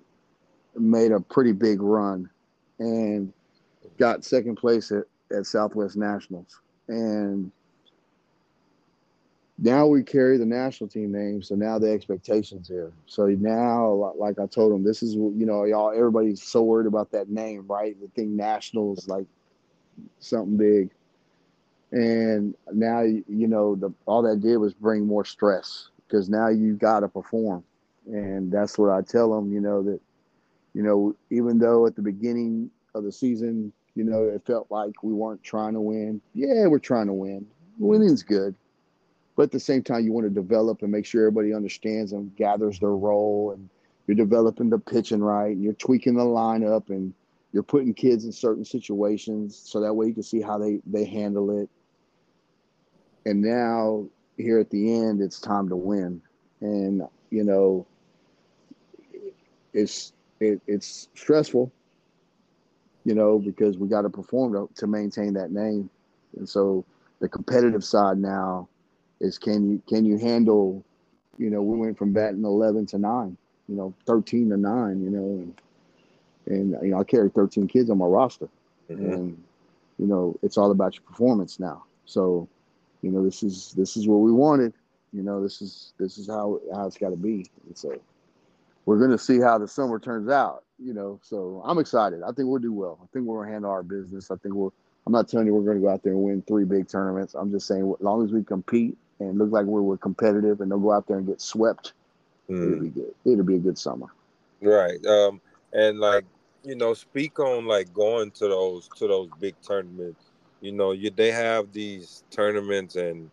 made a pretty big run and got second place at, at Southwest Nationals. And now we carry the national team name, so now the expectations here. So now, like I told them, this is you know, y'all, everybody's so worried about that name, right? The thing national is like something big, and now you know, the all that did was bring more stress because now you got to perform, and that's what I tell them. You know that, you know, even though at the beginning of the season, you know, it felt like we weren't trying to win. Yeah, we're trying to win. Winning's good but at the same time, you want to develop and make sure everybody understands and gathers their role. And you're developing the pitching right, and you're tweaking the lineup, and you're putting kids in certain situations so that way you can see how they they handle it. And now here at the end, it's time to win, and you know, it's it, it's stressful, you know, because we got to perform to, to maintain that name, and so the competitive side now is can you can you handle you know we went from batting 11 to 9 you know 13 to 9 you know and and you know I carry 13 kids on my roster. Mm-hmm. and you know it's all about your performance now. So you know this is this is what we wanted you know this is this is how how it's got to be and so we're going to see how the summer turns out you know so i'm excited i think we'll do well i think we'll handle our business i think we'll i'm not telling you we're going to go out there and win three big tournaments i'm just saying as long as we compete and look like we're competitive and they'll go out there and get swept, mm. it'll be good. It'll be a good summer. Right. Um, and like, you know, speak on like going to those to those big tournaments. You know, you they have these tournaments and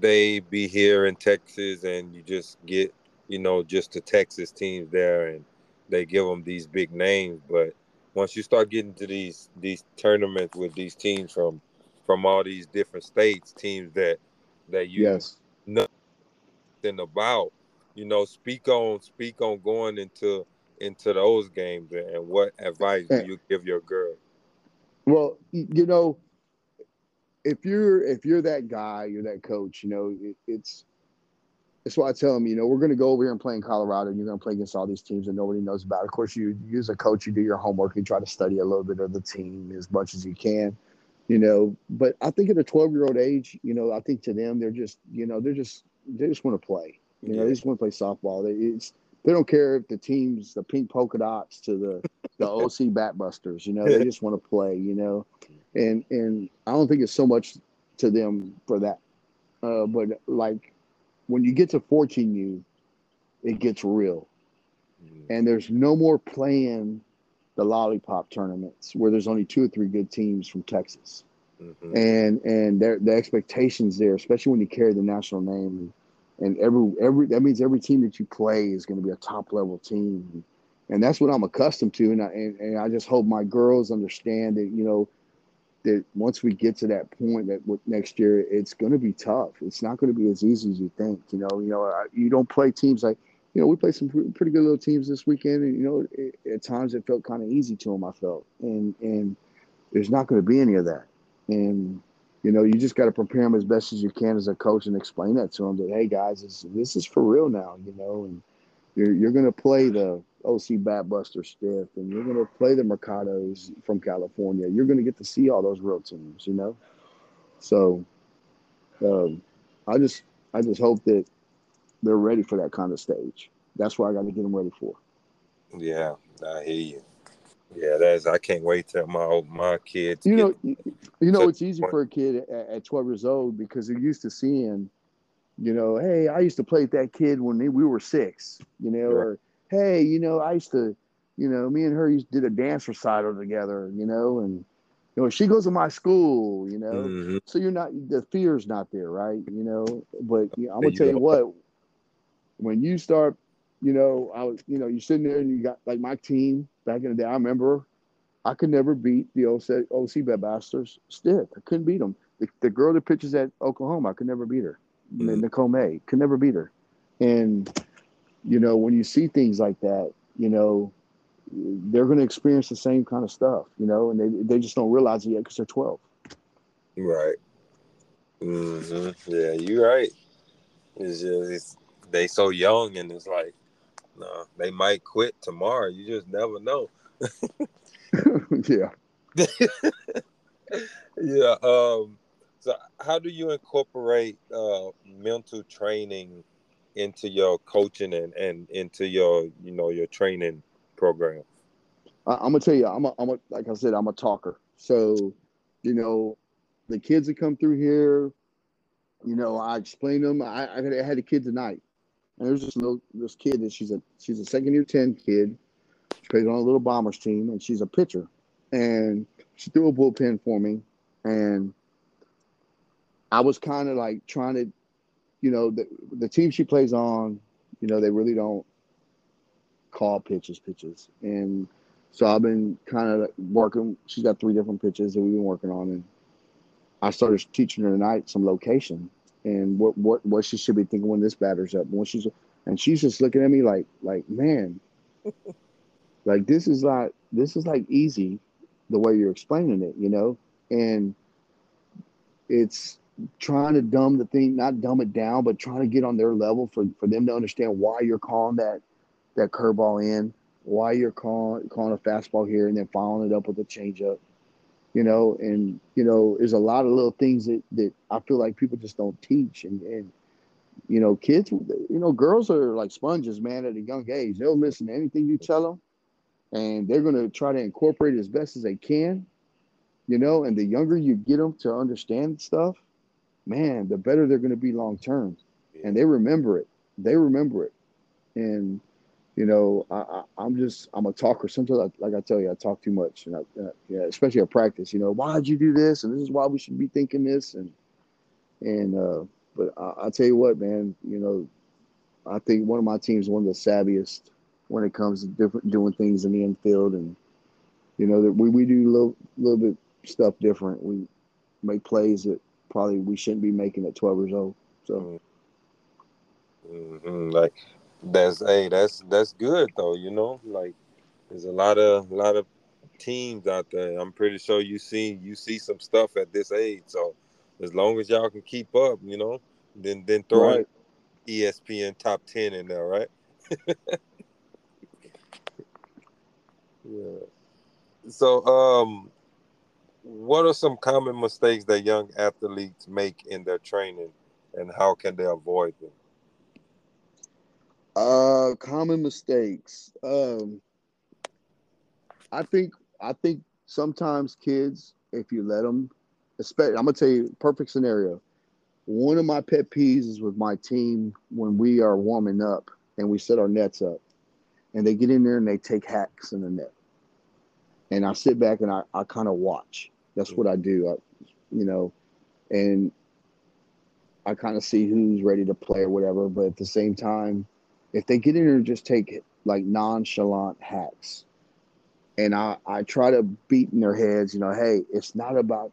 they be here in Texas and you just get, you know, just the Texas teams there and they give them these big names, but once you start getting to these these tournaments with these teams from from all these different states, teams that that you yes. know nothing about. You know, speak on speak on going into into those games and what advice do you give your girl? Well, you know, if you're if you're that guy, you're that coach. You know, it, it's it's why I tell them, you know, we're going to go over here and play in Colorado, and you're going to play against all these teams that nobody knows about. Of course, you, you as a coach, you do your homework, you try to study a little bit of the team as much as you can you know but i think at a 12 year old age you know i think to them they're just you know they're just they just want to play you know they just want to play softball they, it's they don't care if the team's the pink polka dots to the the oc batbusters you know they just want to play you know and and i don't think it's so much to them for that Uh, but like when you get to 14U, it gets real. Mm-hmm. And there's no more playing the lollipop tournaments where there's only two or three good teams from Texas. Mm-hmm. And and there the expectations there, especially when you carry the national name and every every that means every team that you play is going to be a top level team. And that's what I'm accustomed to. And I, and, and I just hope my girls understand that, you know, that once we get to that point that next year it's going to be tough. It's not going to be as easy as you think. You know, you know, you don't play teams like you know we played some pretty good little teams this weekend, and you know it, at times it felt kind of easy to them. I felt, and and there's not going to be any of that. And you know you just got to prepare them as best as you can as a coach and explain that to them that hey guys, this, this is for real now. You know, and you're you're going to play the OC Batbusters Stith, and you're going to play the Mercados from California. You're going to get to see all those real teams, you know. So, um, I just I just hope that they're ready for that kind of stage. That's what I got to get them ready for. Yeah, I hear you. Yeah, that's I can't wait till my my kids. You know, you know, it's easy for a kid at, at 12 years old because they're used to seeing, you know, hey, I used to play with that kid when we were six, you know, right. or hey, you know, I used to, you know, me and her used to did a dance recital together, you know, and you know, she goes to my school, you know, mm-hmm. so you're not the fear's not there, right? You know, but you know, I'm gonna tell you what, when you start, you know, I was, you know, you're sitting there and you got like my team back in the day. I remember I could never beat the OC, OC Stith. I couldn't beat them. The, the girl that pitches at Oklahoma, I could never beat her. Mm-hmm. Nicole May could never beat her, and you know, when you see things like that, you know, they're going to experience the same kind of stuff, you know, and they, they just don't realize it yet because they're 12. Right. Mm-hmm. Yeah, you're right. It's just, it's, they so young and it's like, no, they might quit tomorrow. You just never know. yeah. yeah. Um, so how do you incorporate uh, mental training into your coaching and, and into your you know your training program? I, am gonna tell you, I'm a, I'm a like I said, I'm a talker. So, you know, the kids that come through here, you know, I explain them. I, I had a kid tonight, and there's this little this kid that she's a she's a second year ten kid. She plays on a little bombers team, and she's a pitcher. And she threw a bullpen for me, and I was kind of like trying to you know, the, the team she plays on, you know, they really don't call pitches, pitches. And so I've been kind of working. She's got three different pitches that we've been working on. And I started teaching her tonight some location and what, what, what she should be thinking when this batter's up. When she's, and she's just looking at me like, like, man, like this is not, this is like easy the way you're explaining it, you know? And it's, trying to dumb the thing, not dumb it down, but trying to get on their level for, for them to understand why you're calling that that curveball in, why you're calling calling a fastball here and then following it up with a changeup. You know, and you know, there's a lot of little things that, that I feel like people just don't teach. And and you know, kids, you know, girls are like sponges, man, at a young age. They'll listen to anything you tell them, and they're gonna try to incorporate as best as they can. You know, and the younger you get them to understand stuff, man, the better they're going to be long term. And they remember it. They remember it. And you know, I, am just I'm a talker. Sometimes, I, like I tell you, I talk too much, and I, uh, yeah, especially at practice. You know, why did you do this? And this is why we should be thinking this. And and uh, but I, I tell you what, man, you know, I think one of my teams one of the savviest when it comes to different doing things in the infield, and you know that we, we do a little little bit stuff different. We make plays that probably we shouldn't be making at 12 years old. So, mm-hmm. like that's hey, that's that's good though. You know, like there's a lot of a lot of teams out there. I'm pretty sure you see you see some stuff at this age. So as long as y'all can keep up, you know, then then throw right. ESPN top ten in there, right? yeah. So um what are some common mistakes that young athletes make in their training and how can they avoid them uh common mistakes um i think i think sometimes kids if you let them especially i'm gonna tell you perfect scenario one of my pet peeves is with my team when we are warming up and we set our nets up and they get in there and they take hacks in the net. And I sit back and I, I kind of watch. That's what I do. I, you know, and I kind of see who's ready to play or whatever. But at the same time, if they get in there just take like nonchalant hacks, and I, I try to beat in their heads, you know, hey, it's not about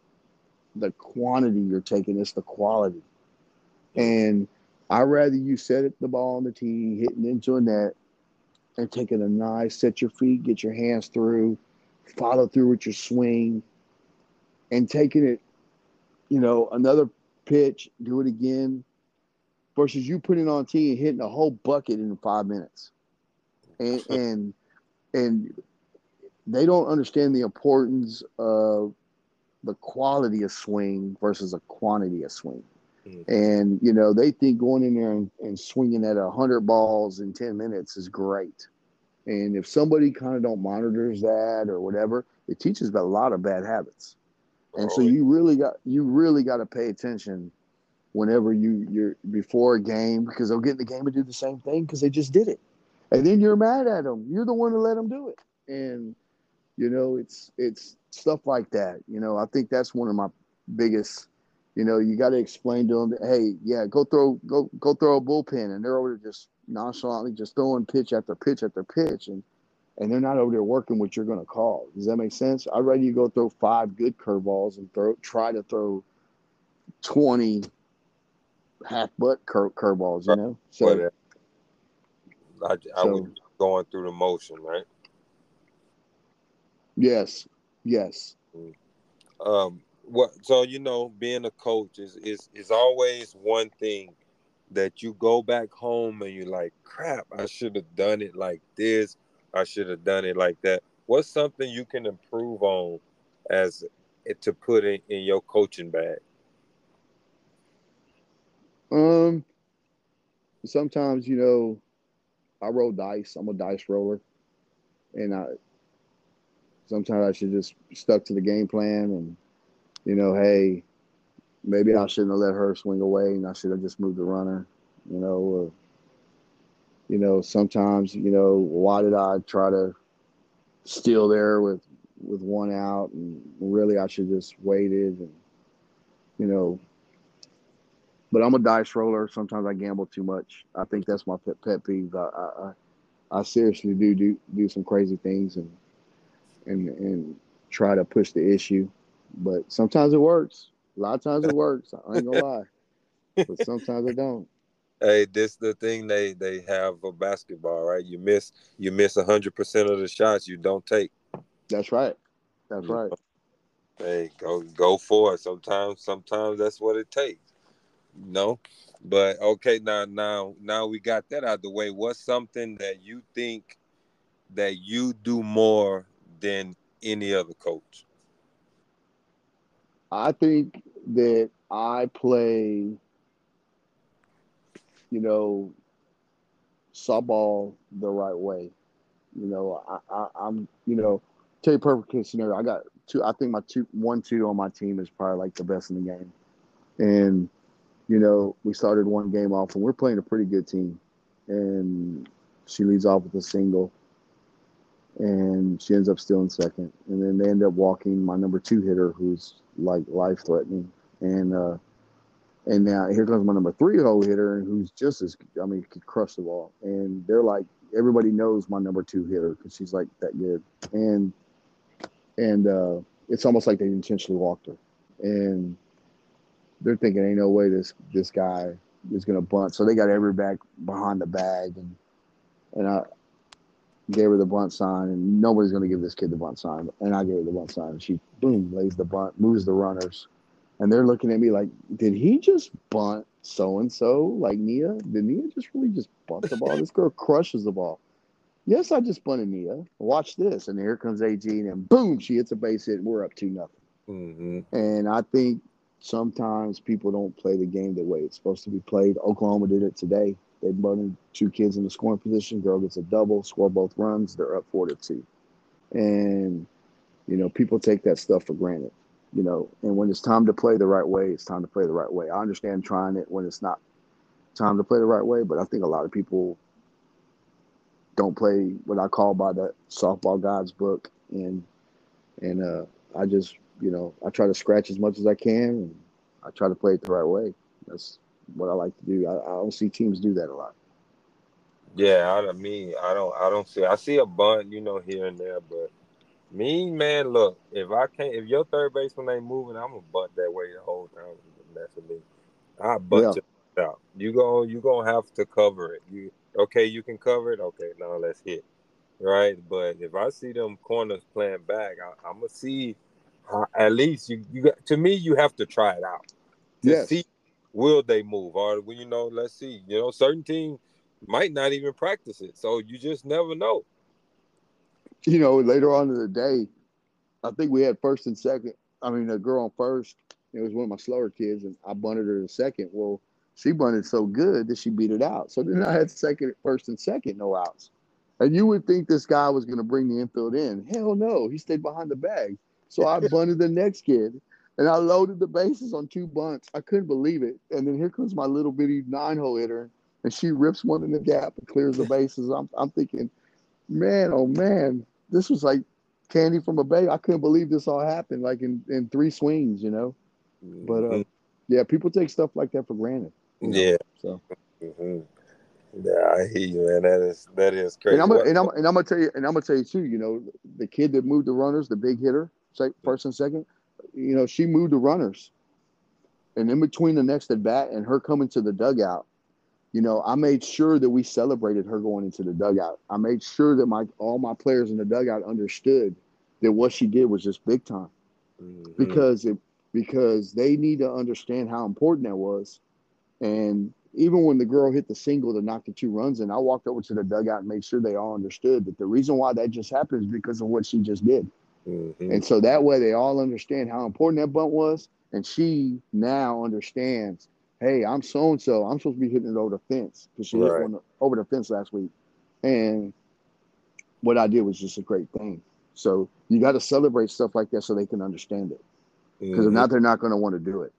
the quantity you're taking, it's the quality. And I rather you set it, the ball on the tee, hitting into a net, and taking a nice set your feet, get your hands through, follow through with your swing, and taking it, you know, another pitch, do it again, versus you putting on tee and hitting a whole bucket in five minutes. And and and they don't understand the importance of the quality of swing versus a quantity of swing. Mm-hmm. And you know they think going in there and, and swinging at a hundred balls in ten minutes is great. And if somebody kind of don't monitors that or whatever, it teaches about a lot of bad habits. And oh, so you really got you really got to pay attention whenever you you're before a game because they'll get in the game and do the same thing because they just did it, and then you're mad at them. You're the one to let them do it, and you know it's it's stuff like that. You know, I think that's one of my biggest. You know, you got to explain to them that hey, yeah, go throw go go throw a bullpen, and they're over there just nonchalantly just throwing pitch after pitch after pitch, and and they're not over there working what you're going to call. Does that make sense? I'd rather you go throw five good curveballs and throw try to throw twenty half butt cur- curveballs. You know, so I, I so, was going through the motion, right? Yes, yes. Mm. Um, what? So you know, being a coach is is is always one thing that you go back home and you're like, crap, I should have done it like this I should have done it like that. What's something you can improve on as to put in, in your coaching bag? Um, sometimes you know, I roll dice. I'm a dice roller, and I sometimes I should just stuck to the game plan and you know, hey, maybe I shouldn't have let her swing away, and I should have just moved the runner. You know, or you know, sometimes, you know, why did I try to steal there with with one out and really I should just waited and you know but I'm a dice roller. Sometimes I gamble too much. I think that's my pet, pet peeve. I, I, I seriously do do do some crazy things and and and try to push the issue, but sometimes it works. A lot of times it works. I ain't gonna lie, but sometimes it don't hey, this the thing they they have for basketball, right? You miss you miss hundred percent of the shots you don't take. That's right. That's right. Hey, go go for it. Sometimes sometimes that's what it takes. Know? But okay, now now now we got that out the way. What's something that you think that you do more than any other coach? I think that I play you know, softball the right way. You know, I, I, am you know, tell you perfect case scenario. I got two. I think my two, one, two on my team is probably like the best in the game. And you know, we started one game off, and we're playing a pretty good team. And she leads off with a single, and she ends up still in second. And then they end up walking my number two hitter, who's like life threatening. And uh, and now here comes my number three hole hitter, who's just as I mean could crush the ball. And they're like everybody knows my number two hitter because she's like that good. And and uh, it's almost like they intentionally walked her. And they're thinking, ain't no way this this guy is gonna bunt. So they got every back behind the bag and and I gave her the bunt sign and nobody's gonna give this kid the bunt sign. And I gave her the bunt sign and she boom lays the bunt, moves the runners and they're looking at me like, did he just bunt so and so like Nia? Did Nia just really just bunt the ball? this girl crushes the ball. Yes, I just bunted Nia. Watch this, and here comes AG, and boom, she hits a base hit, and we're up two nothing. Mm-hmm. And I think sometimes people don't play the game the way it's supposed to be played. Oklahoma did it today. They bunted two kids in the scoring position. Girl gets a double, score both runs. They're up four to two, and you know people take that stuff for granted you know, and when it's time to play the right way, it's time to play the right way. I understand trying it when it's not time to play the right way, but I think a lot of people don't play what I call by the softball God's book, and and uh, I just you know I try to scratch as much as I can, and I try to play it the right way. That's what I like to do. I, I don't see teams do that a lot. Yeah, I mean, I don't, I don't see. I see a bunt, you know, here and there, but me, man, look, if I can't, if your third baseman ain't moving, I'm gonna bunt that way the whole time. That's for me. I bunt yeah. out. You go, you gonna have to cover it. You okay? You can cover it. Okay, now let's hit. Right, but if I see them corners playing back, I, am gonna see. Uh, at least you, you got to me, you have to try it out to yes. see will they move or you know. Let's see. You know, certain teams might not even practice it, so you just never know you know, later on in the day, I think we had first and second. I mean, a girl on first. It was one of my slower kids, and I bunted her to second. Well, she bunted so good that she beat it out. So then I had second, first, and second, no outs. And you would think this guy was going to bring the infield in. Hell no, he stayed behind the bag. So I bunted the next kid, and I loaded the bases on two bunts. I couldn't believe it. And then here comes my little bitty nine hole hitter, and she rips one in the gap and clears the bases. I'm, I'm thinking, man, oh man, this was like candy from a bay. I couldn't believe this all happened like in, in three swings, you know. Mm-hmm. But uh, yeah, people take stuff like that for granted. You know? Yeah. So. Mm-hmm. Yeah, I hear you, man. That is that is crazy. And I'm, and I'm and I'm gonna tell you, and I'm gonna tell you too. You know, the kid that moved the runners, the big hitter, first and second. You know, she moved the runners, and in between the next at bat and her coming to the dugout, you know, I made sure that we celebrated her going into the dugout. I made sure that my all my players in the dugout understood that what she did was just big time, mm-hmm. because it because they need to understand how important that was. And even when the girl hit the single to knock the two runs in, I walked over to the dugout and made sure they all understood that the reason why that just happened is because of what she just did. Mm-hmm. And so that way they all understand how important that bunt was. And she now understands hey, I'm so and so. I'm supposed to be hitting it over the fence because she right. hit one over the fence last week. And what I did was just a great thing. So you got to celebrate stuff like that so they can understand it. Because mm-hmm. if not, they're not going to want to do it.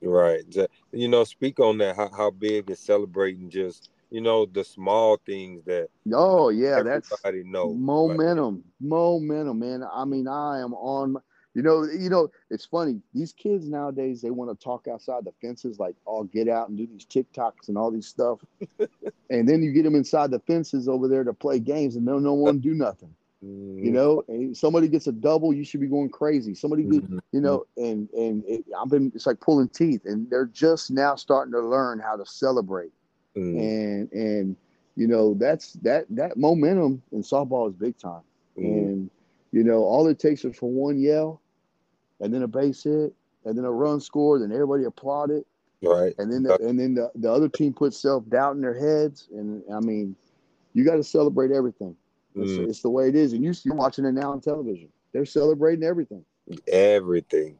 Right. You know, speak on that. How, how big is celebrating just you know the small things that oh yeah that's know momentum momentum man i mean i am on you know, you know, it's funny. These kids nowadays they want to talk outside the fences, like, "Oh, get out and do these TikToks and all these stuff," and then you get them inside the fences over there to play games, and no, no one do nothing. Mm-hmm. You know, and somebody gets a double, you should be going crazy. Somebody, get, mm-hmm. you know, and and it, I've been, it's like pulling teeth, and they're just now starting to learn how to celebrate, mm-hmm. and and you know, that's that that momentum in softball is big time, mm-hmm. and you know, all it takes is for one yell and then a base hit, and then a run scored, and everybody applauded. Right. And then the, and then the, the other team puts self doubt in their heads, and I mean, you got to celebrate everything. It's, mm. it's, the way it is, and you, you're watching it now on television. They're celebrating everything. Everything,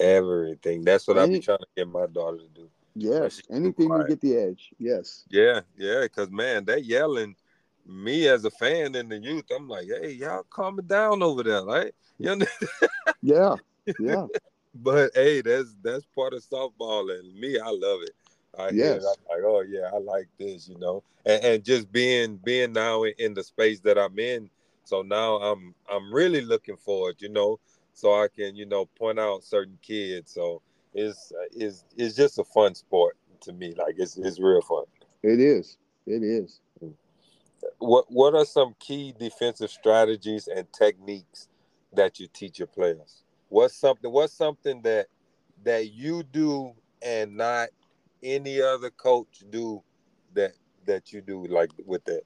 everything. That's what Any, I be trying to get my daughter to do. Yes, anything to get the edge. Yes. Yeah, yeah, because man, they yelling. Me as a fan in the youth, I'm like, hey, y'all calm it down over there, right? You know? yeah, yeah. but hey, that's that's part of softball, and me, I love it. I yes. It, I'm like, oh yeah, I like this, you know, and, and just being being now in, in, the space that I'm in. So now I'm I'm really looking forward, you know, so I can you know point out certain kids. So it's it's it's just a fun sport to me. Like it's it's real fun. It is. It is. What what are some key defensive strategies and techniques that you teach your players? What's something what's something that that you do and not any other coach do that that you do like with that?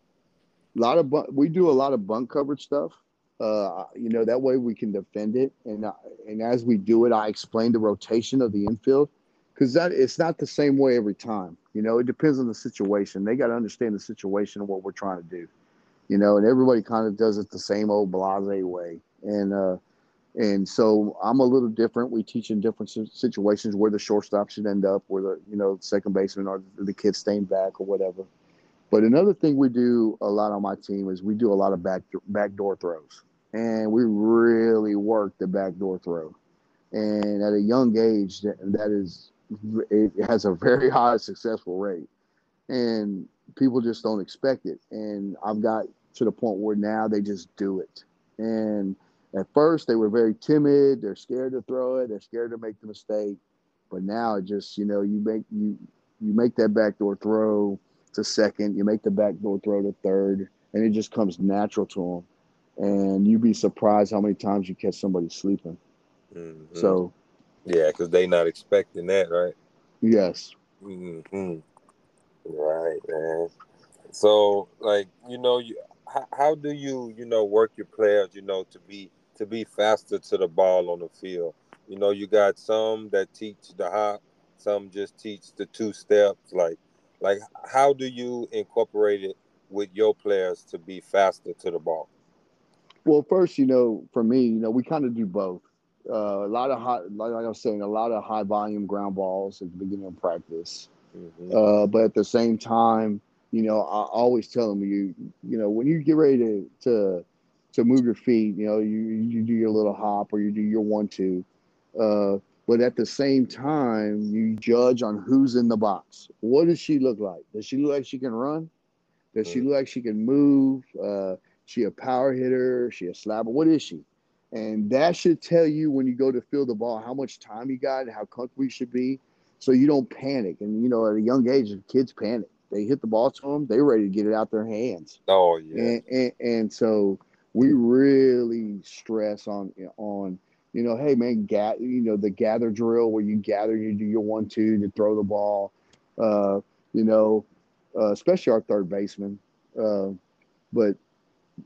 A lot of bunk, we do a lot of bunk coverage stuff. Uh, you know that way we can defend it, and uh, and as we do it, I explain the rotation of the infield because that it's not the same way every time. You know, it depends on the situation. They got to understand the situation and what we're trying to do. You know, and everybody kind of does it the same old blase way and uh, and so I'm a little different. We teach in different situations where the shortstop should end up, where the you know second baseman or the kid staying back or whatever. But another thing we do a lot on my team is we do a lot of back backdoor throws, and we really work the backdoor throw. and at a young age, that, that is it has a very high successful rate, and people just don't expect it. And I've got to the point where now they just do it. And at first, they were very timid. They're scared to throw it. They're scared to make the mistake. But now, it just you know, you make you you make that backdoor throw to second. You make the backdoor throw to third, and it just comes natural to them. And you'd be surprised how many times you catch somebody sleeping. Mm-hmm. So, yeah, because they not expecting that, right? Yes. Mm-hmm. Right, man. So, like, you know, you how, how do you, you know, work your players, you know, to be to be faster to the ball on the field? You know, you got some that teach the hop, some just teach the two steps. Like, like how do you incorporate it with your players to be faster to the ball? Well, first, you know, for me, you know, we kind of do both. Uh, a lot of high, like I was saying, a lot of high volume ground balls at the beginning of practice. Mm-hmm. Uh, but at the same time, you know, I always tell them you, you know, when you get ready to to to move your feet, you know, you you do your little hop or you do your one two. Uh, but at the same time, you judge on who's in the box. What does she look like? Does she look like she can run? Does she mm-hmm. look like she can move? Uh, she a power hitter? She a slapper? What is she? And that should tell you when you go to field the ball how much time you got and how comfortable you should be so you don't panic. And, you know, at a young age, kids panic. They hit the ball to them, they're ready to get it out their hands. Oh, yeah. And, and, and so we really stress on, on, you know, hey, man, get, you know, the gather drill where you gather, you do your one, two to throw the ball, uh, you know, uh, especially our third baseman. Uh, but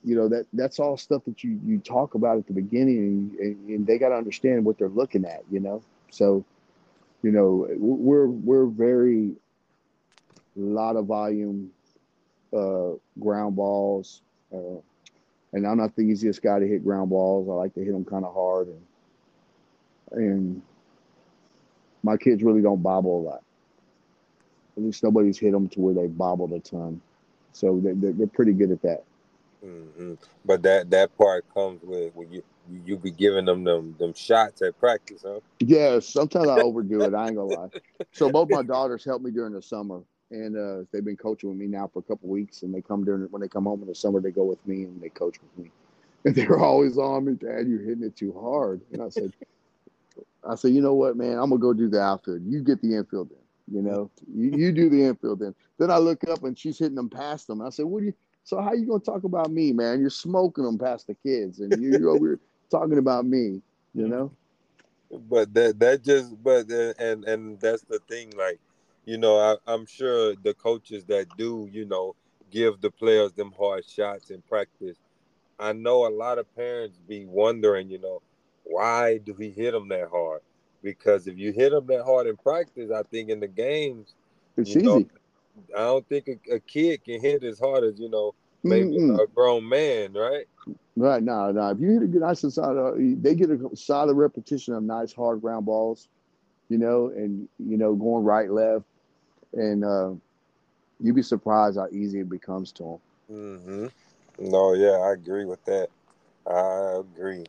you know that that's all stuff that you you talk about at the beginning and, and they got to understand what they're looking at you know? So you know we're we're very lot of volume uh, ground balls uh, and i'm not the easiest guy to hit ground balls. I like to hit them kind of hard and and my kids really don't bobble a lot. At least nobody's hit them to where they bobbled a ton. So they're, they're pretty good at that Mm-hmm. But that that part comes with when you you be giving them them them shots at practice, huh? Yeah, sometimes I overdo it. I ain't gonna lie. So both my daughters help me during the summer, and uh, they've been coaching with me now for a couple weeks. And they come during when they come home in the summer, they go with me and they coach with me. And they're always on me, Dad. You're hitting it too hard. And I said, I said, you know what, man? I'm gonna go do the outfield. You get the infield in. You know, you, you do the infield then. Then I look up and she's hitting them past them. I said, what do you? So how you gonna talk about me, man? You're smoking them past the kids, and you're over here talking about me. You know. But that that just but uh, and and that's the thing. Like, you know, I, I'm sure the coaches that do, you know, give the players them hard shots in practice. I know a lot of parents be wondering, you know, why do he hit them that hard? Because if you hit them that hard in practice, I think in the games, it's easy. Know, I don't think a, a, kid can hit as hard as you know maybe mm a grown man, right? Right. now, now if you hit a good nice solid, they get a solid repetition of nice hard ground balls, you know, and you know going right, left, and uh, you'd be surprised how easy it becomes to them. Mm-hmm. No, yeah, I agree with that. I agree.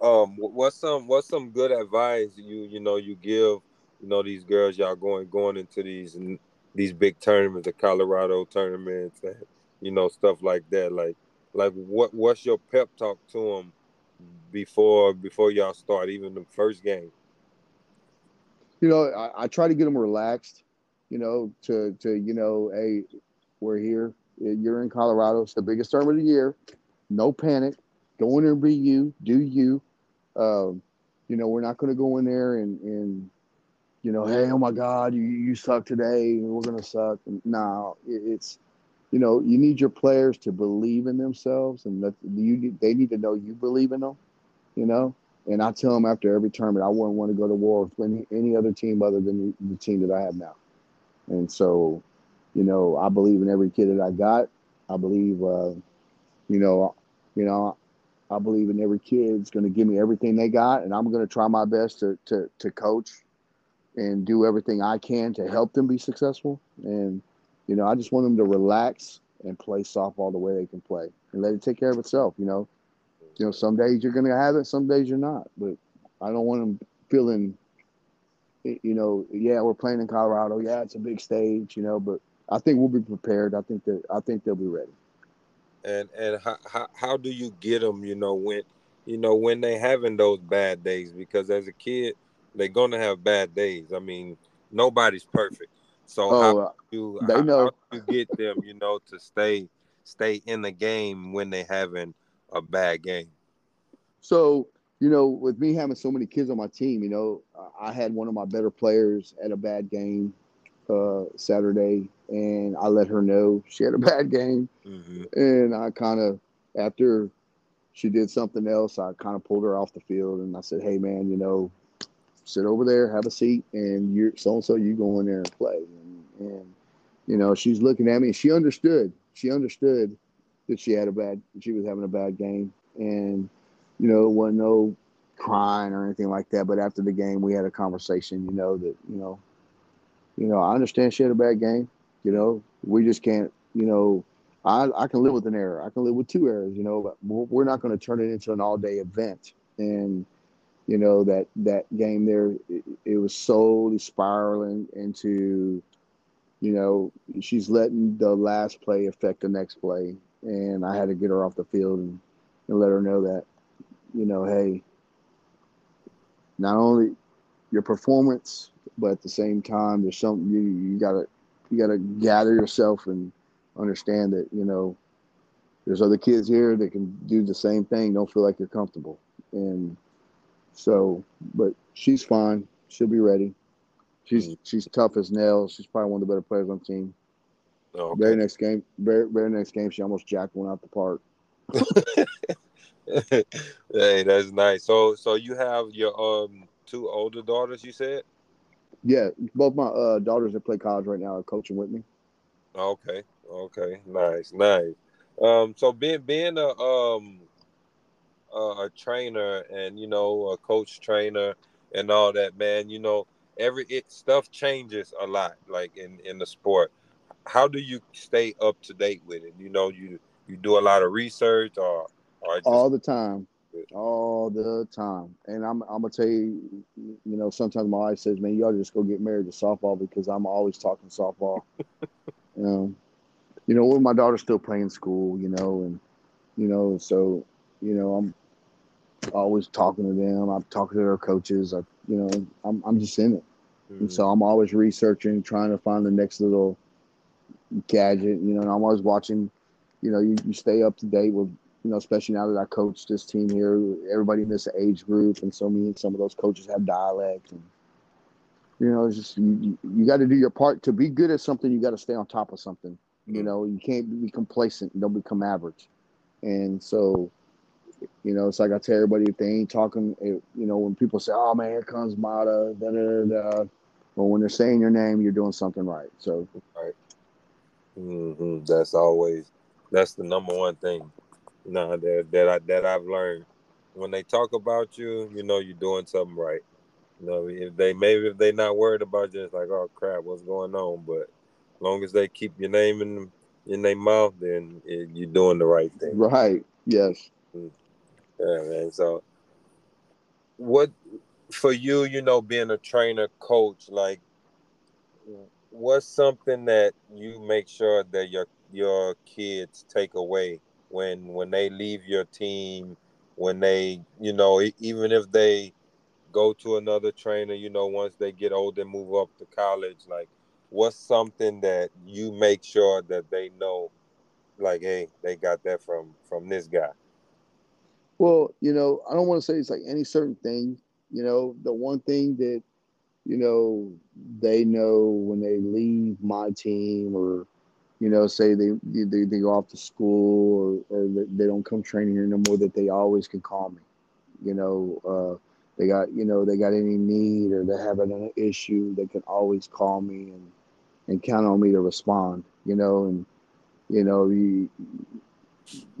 Um, what's some what's some good advice you you know you give you know these girls y'all going going into these these big tournaments, the Colorado tournaments, and you know stuff like that. Like, like what what's your pep talk to them before before y'all start, even the first game? You know, I, I try to get them relaxed. You know, to to you know, hey, we're here. You're in Colorado. It's the biggest tournament of the year. No panic. Go in there and be you. Do you. Um, you know, we're not going to go in there and and you know, hey, oh my God, you, you suck today, we're gonna suck. No, it, it's you know, you need your players to believe in themselves, and that you they need to know you believe in them. You know, and I tell them after every tournament, I wouldn't want to go to war with any, any other team other than the, the team that I have now. And so, you know, I believe in every kid that I got. I believe, uh, you know, you know, I believe in every kid's going to give me everything they got, and I'm going to try my best to to to coach and do everything I can to help them be successful. And, you know, I just want them to relax and play softball the way they can play and let it take care of itself, you know. You know, some days you're gonna have it, some days you're not. But I don't want them feeling, you know, yeah, we're playing in Colorado. Yeah, it's a big stage, you know, but I think we'll be prepared. I think that I think they'll be ready. And and how, how how do you get them? You know when you know when they having those bad days because as a kid they're gonna have bad days. I mean nobody's perfect. So oh, how you they how, know how you get them? You know to stay stay in the game when they're having a bad game. So you know, with me having so many kids on my team, you know, I had one of my better players at a bad game uh, Saturday, and I let her know she had a bad game, mm-hmm. and I kind of after she did something else, I kind of pulled her off the field, and I said, "Hey, man, you know, sit over there, have a seat, and you're so and so, you go in there and play." And, and you know, she's looking at me, she understood. She understood that she had a bad, she was having a bad game, and you know, it wasn't no crying or anything like that. But after the game, we had a conversation. You know that you know you know, I understand she had a bad game. You know, we just can't. You know, I I can live with an error. I can live with two errors. You know, but we're not going to turn it into an all day event. And you know that that game there, it, it was solely spiraling into. You know, she's letting the last play affect the next play, and I had to get her off the field and, and let her know that, you know, hey, not only your performance but at the same time, there's something you you gotta you gotta gather yourself and understand that you know there's other kids here that can do the same thing. Don't feel like you're comfortable, and so, but she's fine. She'll be ready. She's mm-hmm. she's tough as nails. She's probably one of the better players on the team. Oh, okay. Very next game, very very next game, she almost jacked one out the park. hey, that's nice. So so you have your um two older daughters, you said? Yeah, both my uh, daughters that play college right now are coaching with me. Okay, okay, nice, nice. Um, so being being a um Uh, a trainer and you know a coach trainer and all that, man, you know every it stuff changes a lot, like in in the sport. How do you stay up to date with it? You know, you you do a lot of research or or just... all the time all the time. And I'm I'm gonna tell you, you know, sometimes my wife says, "Man, y'all just go get married to softball because I'm always talking softball." you know, you know, when my daughter's still playing school, you know, and you know, so you know, I'm always talking to them. I'm talking to their coaches. I, you know, I'm I'm just in it, mm-hmm. and so I'm always researching, trying to find the next little gadget. You know, and I'm always watching. You know, you, you stay up to date with you know, especially now that I coach this team here, everybody in this age group, and so me and some of those coaches have dialect, and you know, it's just you, you, got to do your part to be good at something. You got to stay on top of something. You know, you can't be complacent don't become average. And so, you know, it's like I tell everybody if they ain't talking, you know, when people say, "Oh man, here comes Mata," da da da, well, when they're saying your name, you're doing something right. So, right. Mm-hmm. That's always that's the number one thing nah, that that I that I've learned. When they talk about you, you know you're doing something right. You know, if they maybe if they're not worried about you, it's like, oh crap, what's going on? But as long as they keep your name in in their mouth, then it, you're doing the right thing. Right. Yes. Mm. Yeah, man. So, what for you? You know, being a trainer, coach, like, what's something that you make sure that your your kids take away when when they leave your team, when they, you know, even if they go to another trainer, you know, once they get older and move up to college, like what's something that you make sure that they know like hey, they got that from from this guy? Well, you know, I don't want to say it's like any certain thing. You know, the one thing that, you know, they know when they leave my team or you know, say they they, they go off to school or, or they don't come training here no more, that they always can call me. You know, uh, they got you know they got any need or they have an issue, they can always call me and and count on me to respond. You know, and you know you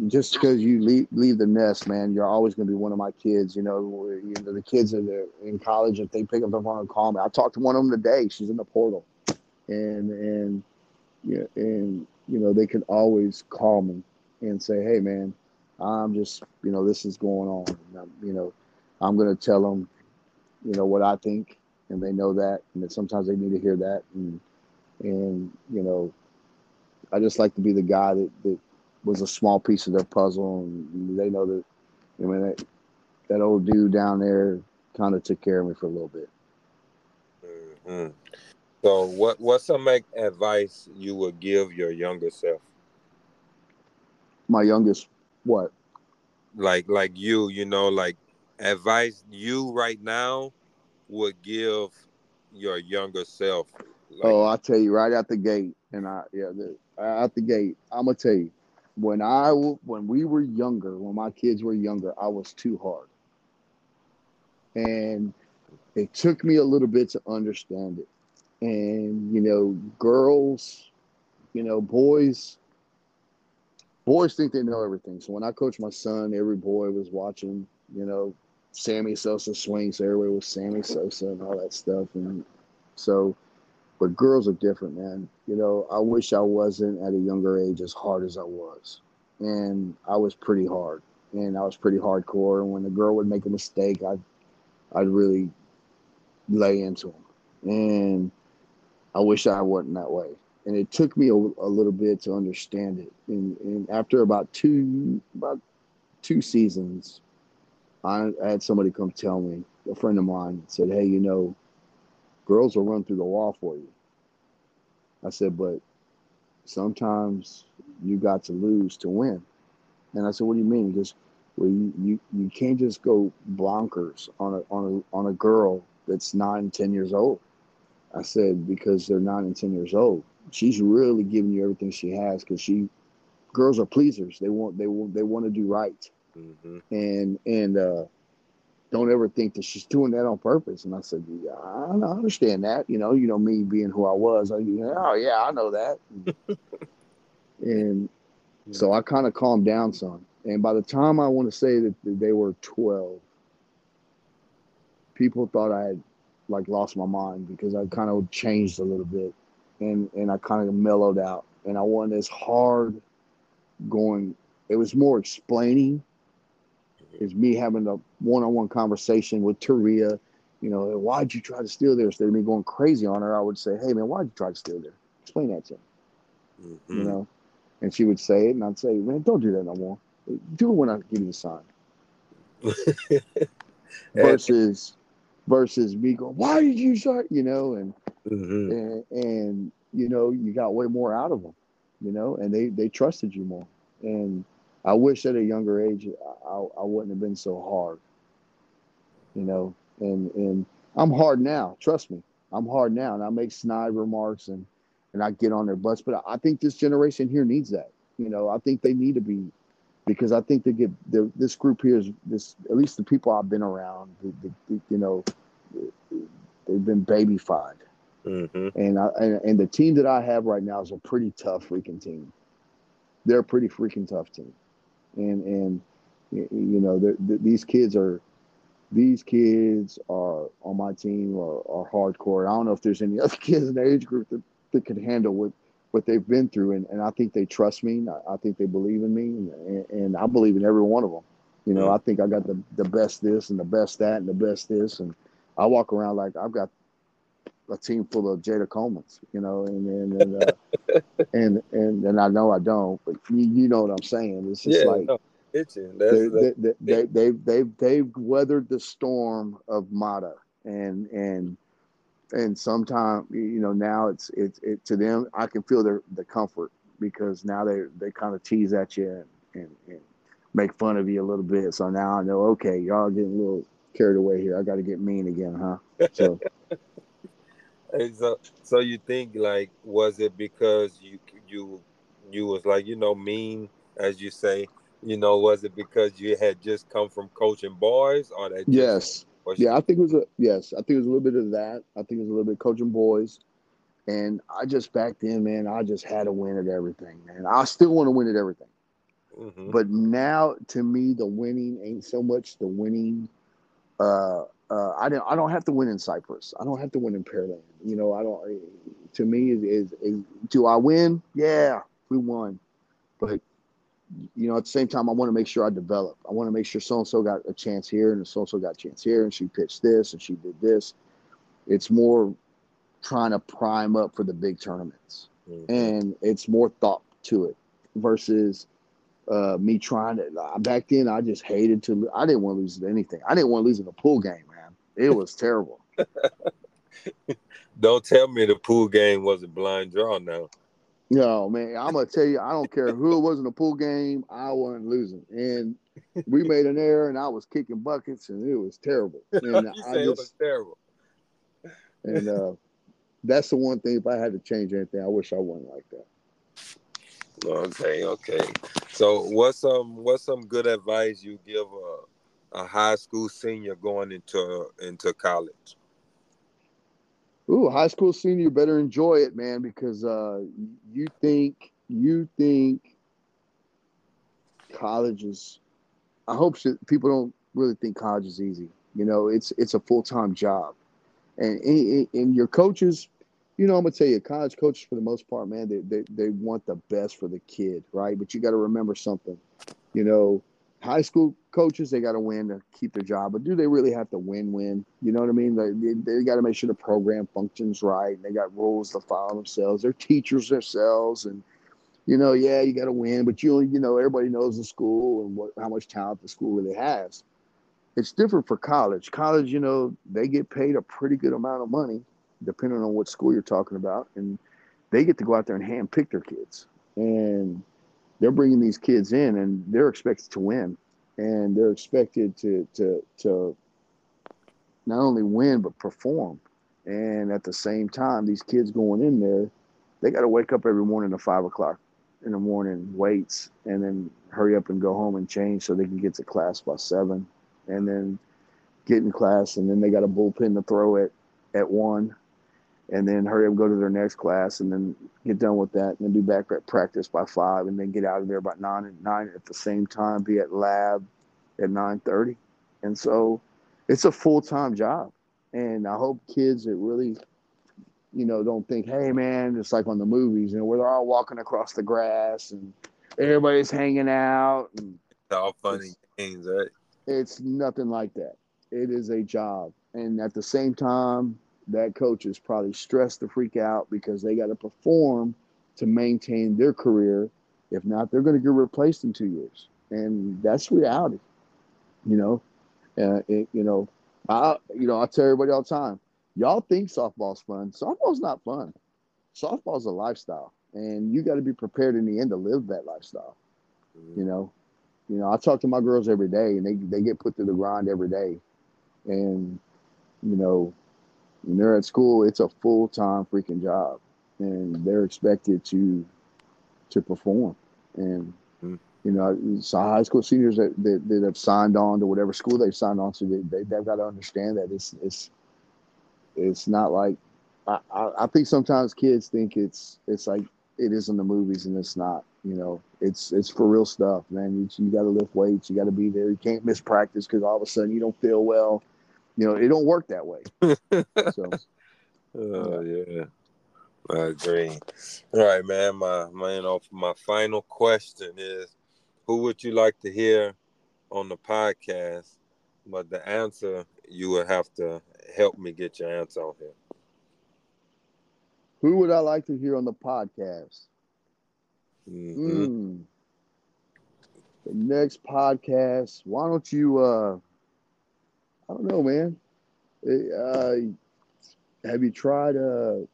just because you leave, leave the nest, man, you're always going to be one of my kids. You know, you know the kids that are in college, if they pick up the phone and call me, I talked to one of them today. She's in the portal, and and yeah, and you know they can always call me and say, "Hey, man, I'm just you know this is going on." I'm, you know, I'm gonna tell them, you know what I think, and they know that, and that sometimes they need to hear that, and and you know, I just like to be the guy that, that was a small piece of their puzzle, and they know that. I mean, that, that old dude down there kind of took care of me for a little bit. Mm-hmm. So, what what's some advice you would give your younger self? My youngest, what? Like, like you, you know, like advice you right now would give your younger self? Like, oh, I'll tell you right out the gate, and I yeah, the, out the gate, I'm gonna tell you, when I when we were younger, when my kids were younger, I was too hard, and it took me a little bit to understand it. And you know, girls, you know, boys, boys think they know everything. So when I coached my son, every boy was watching, you know, Sammy Sosa swing, so was Sammy Sosa and all that stuff. And so, but girls are different, man. You know, I wish I wasn't at a younger age as hard as I was. And I was pretty hard. And I was pretty hardcore. And when the girl would make a mistake, I'd, I'd really lay into them. And I wish I wasn't that way. And it took me a, a little bit to understand it. And, and after about two, about two seasons, I, I had somebody come tell me, a friend of mine said, Hey, you know, girls will run through the wall for you. I said, But sometimes you got to lose to win. And I said, What do you mean? Because well, you, you, you can't just go blonkers on a on a on a girl that's nine, ten years old. I said, because they're nine and ten years old. She's really giving you everything she has because she girls are pleasers. They want they want they want to do right mm-hmm. and and uh, don't ever think that she's doing that on purpose. And I said, yeah, I, understand that. You know, you know me being who I was. I, oh yeah, I know that. and so I kind of calmed down some. And by the time I want to say that they were twelve, people thought I had like lost my mind because I kind of changed a little bit, and and I kind of mellowed out. And I wasn't as hard going. It was more explaining is me having a one-on-one conversation with Taria. You know, why'd you try to steal there? Instead of me going crazy on her, I would say, "Hey, man, why'd you try to steal there? Explain that to me." Mm-hmm. You know, and she would say it, and I'd say, "Man, don't do that no more. Do it when I give you the sign." versus, versus me going, "Why did you start?" You know, and mm-hmm. and and you know, you got way more out of them. You know, and they they trusted you more, and I wish at a younger age I, I wouldn't have been so hard. You know, and and I'm hard now. Trust me, I'm hard now, and I make snide remarks and and I get on their butts. But I think this generation here needs that. You know, I think they need to be because I think they get this group here is this at least the people I've been around. The, the, the, you know, they've been babyfied, mm-hmm. and I and, and the team that I have right now is a pretty tough freaking team. They're a pretty freaking tough team and and you know these kids are these kids are on my team are, are hardcore. I don't know if there's any other kids in their age group that, that can handle what what they've been through, and, and I think they trust me. I, I think they believe in me, and, and, I believe in every one of them. You know, I think I got the, the best this and the best that and the best this, and I walk around like I've got a team full of Jayda Coleman's, you know, and and and, uh, and, and and I know I don't, but you, you know what I'm saying. It's just yeah, like no. That's, they, that's, they, they, they, they've, they've weathered the storm of Mata, and and and sometimes you know now it's it's it to them. I can feel their the comfort because now they they kind of tease at you and, and, and make fun of you a little bit. So now I know, okay, y'all getting a little carried away here. I got to get mean again, huh? So. so, so you think like was it because you you you was like you know mean as you say you know, was it because you had just come from coaching boys or that? yes. Yeah, I think it was a yes. I think it was a little bit of that. I think it was a little bit coaching boys, and I just back then, man, I just had to win at everything, man. I still want to win at everything, mm-hmm. but now to me, the winning ain't so much the winning. Uh, uh, I don't. I don't have to win in Cypress. I don't have to win in Pearland. You know, I don't. To me, is, do I win? Yeah, we won, but you know, at the same time, I want to make sure I develop. I want to make sure so and so got a chance here and so and so got a chance here and she pitched this and she did this. It's more trying to prime up for the big tournaments. Mm-hmm. And it's more thought to it versus uh, me trying to. Back then, I just hated to. I didn't want to lose anything. I didn't want to lose in a pool game. It was terrible. don't tell me the pool game was a blind draw now. No, man, I'm gonna tell you, I don't care who it was in the pool game, I wasn't losing. And we made an error and I was kicking buckets and it was terrible. And you I say just, it was terrible. And uh, that's the one thing if I had to change anything, I wish I wasn't like that. Okay, okay. So what's some what's some good advice you give a, a high school senior going into into college? Ooh, high school senior, better enjoy it, man, because uh, you think you think college is. I hope people don't really think college is easy. You know, it's it's a full time job, and, and and your coaches, you know, I'm gonna tell you, college coaches for the most part, man, they they, they want the best for the kid, right? But you got to remember something, you know, high school coaches they got to win to keep their job but do they really have to win win? You know what i mean? They, they, they got to make sure the program functions right they got rules to follow themselves they're teachers themselves and you know yeah you got to win but you you know everybody knows the school and what how much talent the school really has. It's different for college. College you know they get paid a pretty good amount of money depending on what school you're talking about and they get to go out there and hand pick their kids. And they're bringing these kids in and they're expected to win. And they're expected to to to not only win but perform. And at the same time these kids going in there they got to wake up every morning at five o'clock in the morning weights and then hurry up and go home and change so they can get to class by seven. And then get in class and then they got a bullpen to throw at at one and then hurry up go to their next class and then get done with that and then be back at practice by five and then get out of there by nine and nine at the same time be at lab at 9.30 and so it's a full-time job. And i hope kids that really you know don't think hey man it's like on the movies you know where they're all walking across the grass and everybody's hanging out and it's all funny games right? it's nothing like that. It is a job. And at the same time that coach is probably stressed to freak out because they got to perform to maintain their career. If not, they're going to get replaced in two years, and that's reality. You know, uh, it, you know, I you know I tell everybody all the time, y'all think softball's fun. Softball's not fun. Softball's a lifestyle, and you got to be prepared in the end to live that lifestyle. You know, you know I talk to my girls every day, and they they get put through the grind every day, and you know when they're at school, it's a full time freaking job, and they're expected to to perform. And mm. you know, so high school seniors that, that, that have signed on to whatever school they've signed on to, they, they have got to understand that it's it's it's not like I, I, I think sometimes kids think it's it's like it is in the movies, and it's not. You know, it's it's for real stuff, man. You, you got to lift weights. You got to be there. You can't miss practice because all of a sudden you don't feel well you know, it don't work that way. so, oh yeah. yeah. I agree. All right, man. My, my, you know, my final question is, who would you like to hear on the podcast? But the answer, you would have to help me get your answer on here. Who would I like to hear on the podcast? Mm-hmm. Mm. The next podcast. Why don't you uh I don't know, man. Uh, have you tried? Uh,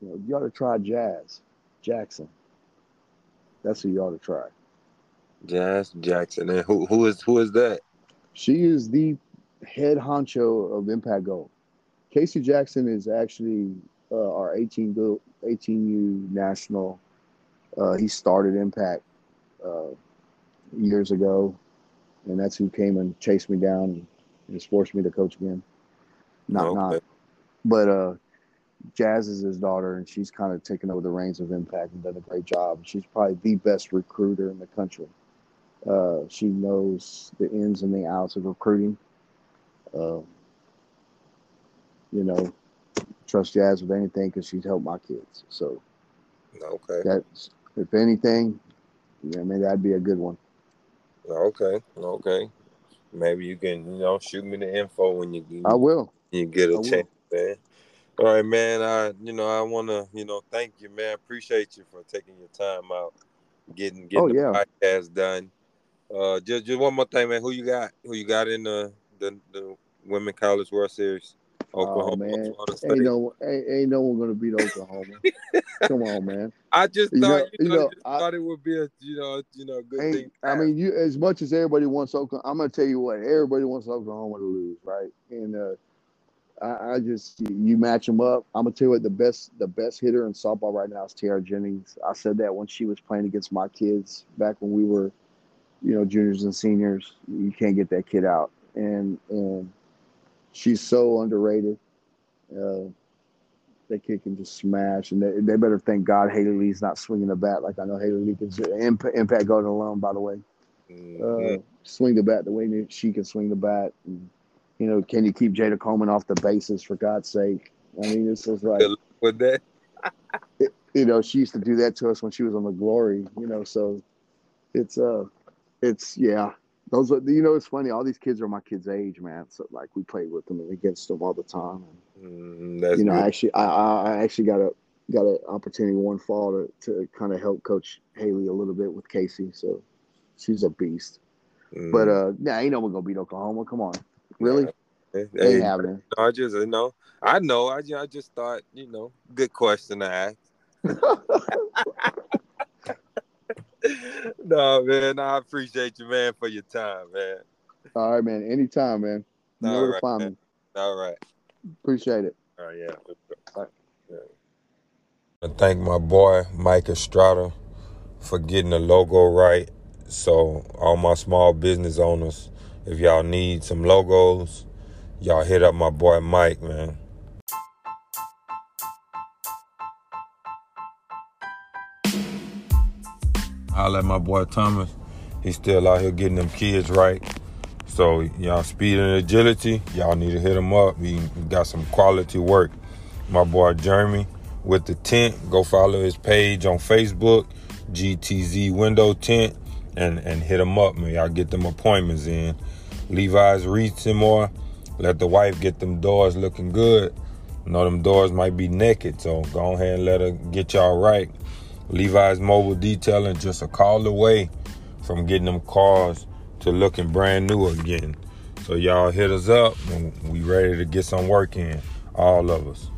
you know, you ought to try Jazz Jackson. That's who you ought to try. Jazz Jackson, and who who is who is that? She is the head honcho of Impact Gold. Casey Jackson is actually uh, our 18 18U national. Uh, he started Impact uh, years ago, and that's who came and chased me down just forced me to coach again. Not okay. not, but uh, Jazz is his daughter, and she's kind of taken over the reins of Impact and done a great job. She's probably the best recruiter in the country. Uh, she knows the ins and the outs of recruiting. Uh, you know, trust Jazz with anything because she's helped my kids. So, okay. That's if anything, yeah, maybe that'd be a good one. Okay, okay. Maybe you can, you know, shoot me the info when you. I will. You get a I will. chance, man. All right, man. I, you know, I want to, you know, thank you, man. Appreciate you for taking your time out, getting getting Oh, the yeah. podcast done. Uh, just just one more thing, man. Who you got? Who you got in the the, the Women College World Series? Oklahoma, oh man, ain't no ain't, ain't no one gonna beat Oklahoma. Come on, man. I just You thought know- you you know, I- thought it would be a you know you know good thing. I mean, you as much as everybody wants Oklahoma, I'm gonna tell you what, everybody wants Oklahoma to lose, right? And uh, I, I just you match them up. I'm gonna tell you what, the best the best hitter in softball right now is Tiare Jennings. I said that when she was playing against my kids back when we were, you know, juniors and seniors. You can't get that kid out, and and she's so underrated. Uh, that kid can just smash, and they, they better thank God Haley Lee's not swinging the bat like I know Haley Lee can. Impact, Impact Golden alum, by the way. Mhm. Uh, swing the bat the way she can swing the bat. And, you know, can you keep Jayda Coleman off the bases for God's sake? I mean, this is like, with that. you know, she used to do that to us when she was on the Glory. You know, so it's uh, it's yeah. Those are you know, it's funny. All these kids are my kids' age, man. So like we played with them and against them all the time. And, Mm, that's you know, good. I actually, I, I actually got a got an opportunity one fall to to kind of help coach Haley a little bit with Casey. So she's a beast. But Mm, uh, nah, ain't no one gonna beat Oklahoma. Come on, really? They hey. I just you know I know I, I just thought you know good question to ask. no man, I appreciate you man for your time, man. All right, man. Anytime, man. You know All right, find man. me. All right. Appreciate it. All right, yeah. Right. I thank my boy Mike Estrada for getting the logo right. So all my small business owners, if y'all need some logos, y'all hit up my boy Mike, man. I'll let my boy Thomas. He's still out here getting them kids right. So y'all speed and agility, y'all need to hit him up. He got some quality work. My boy Jeremy with the tent. Go follow his page on Facebook, GTZ Window Tent, and and hit him up, man. Y'all get them appointments in. Levi's reach some more. Let the wife get them doors looking good. You know them doors might be naked, so go ahead and let her get y'all right. Levi's Mobile Detailing just a call away from getting them cars to looking brand new again. So y'all hit us up we ready to get some work in, all of us.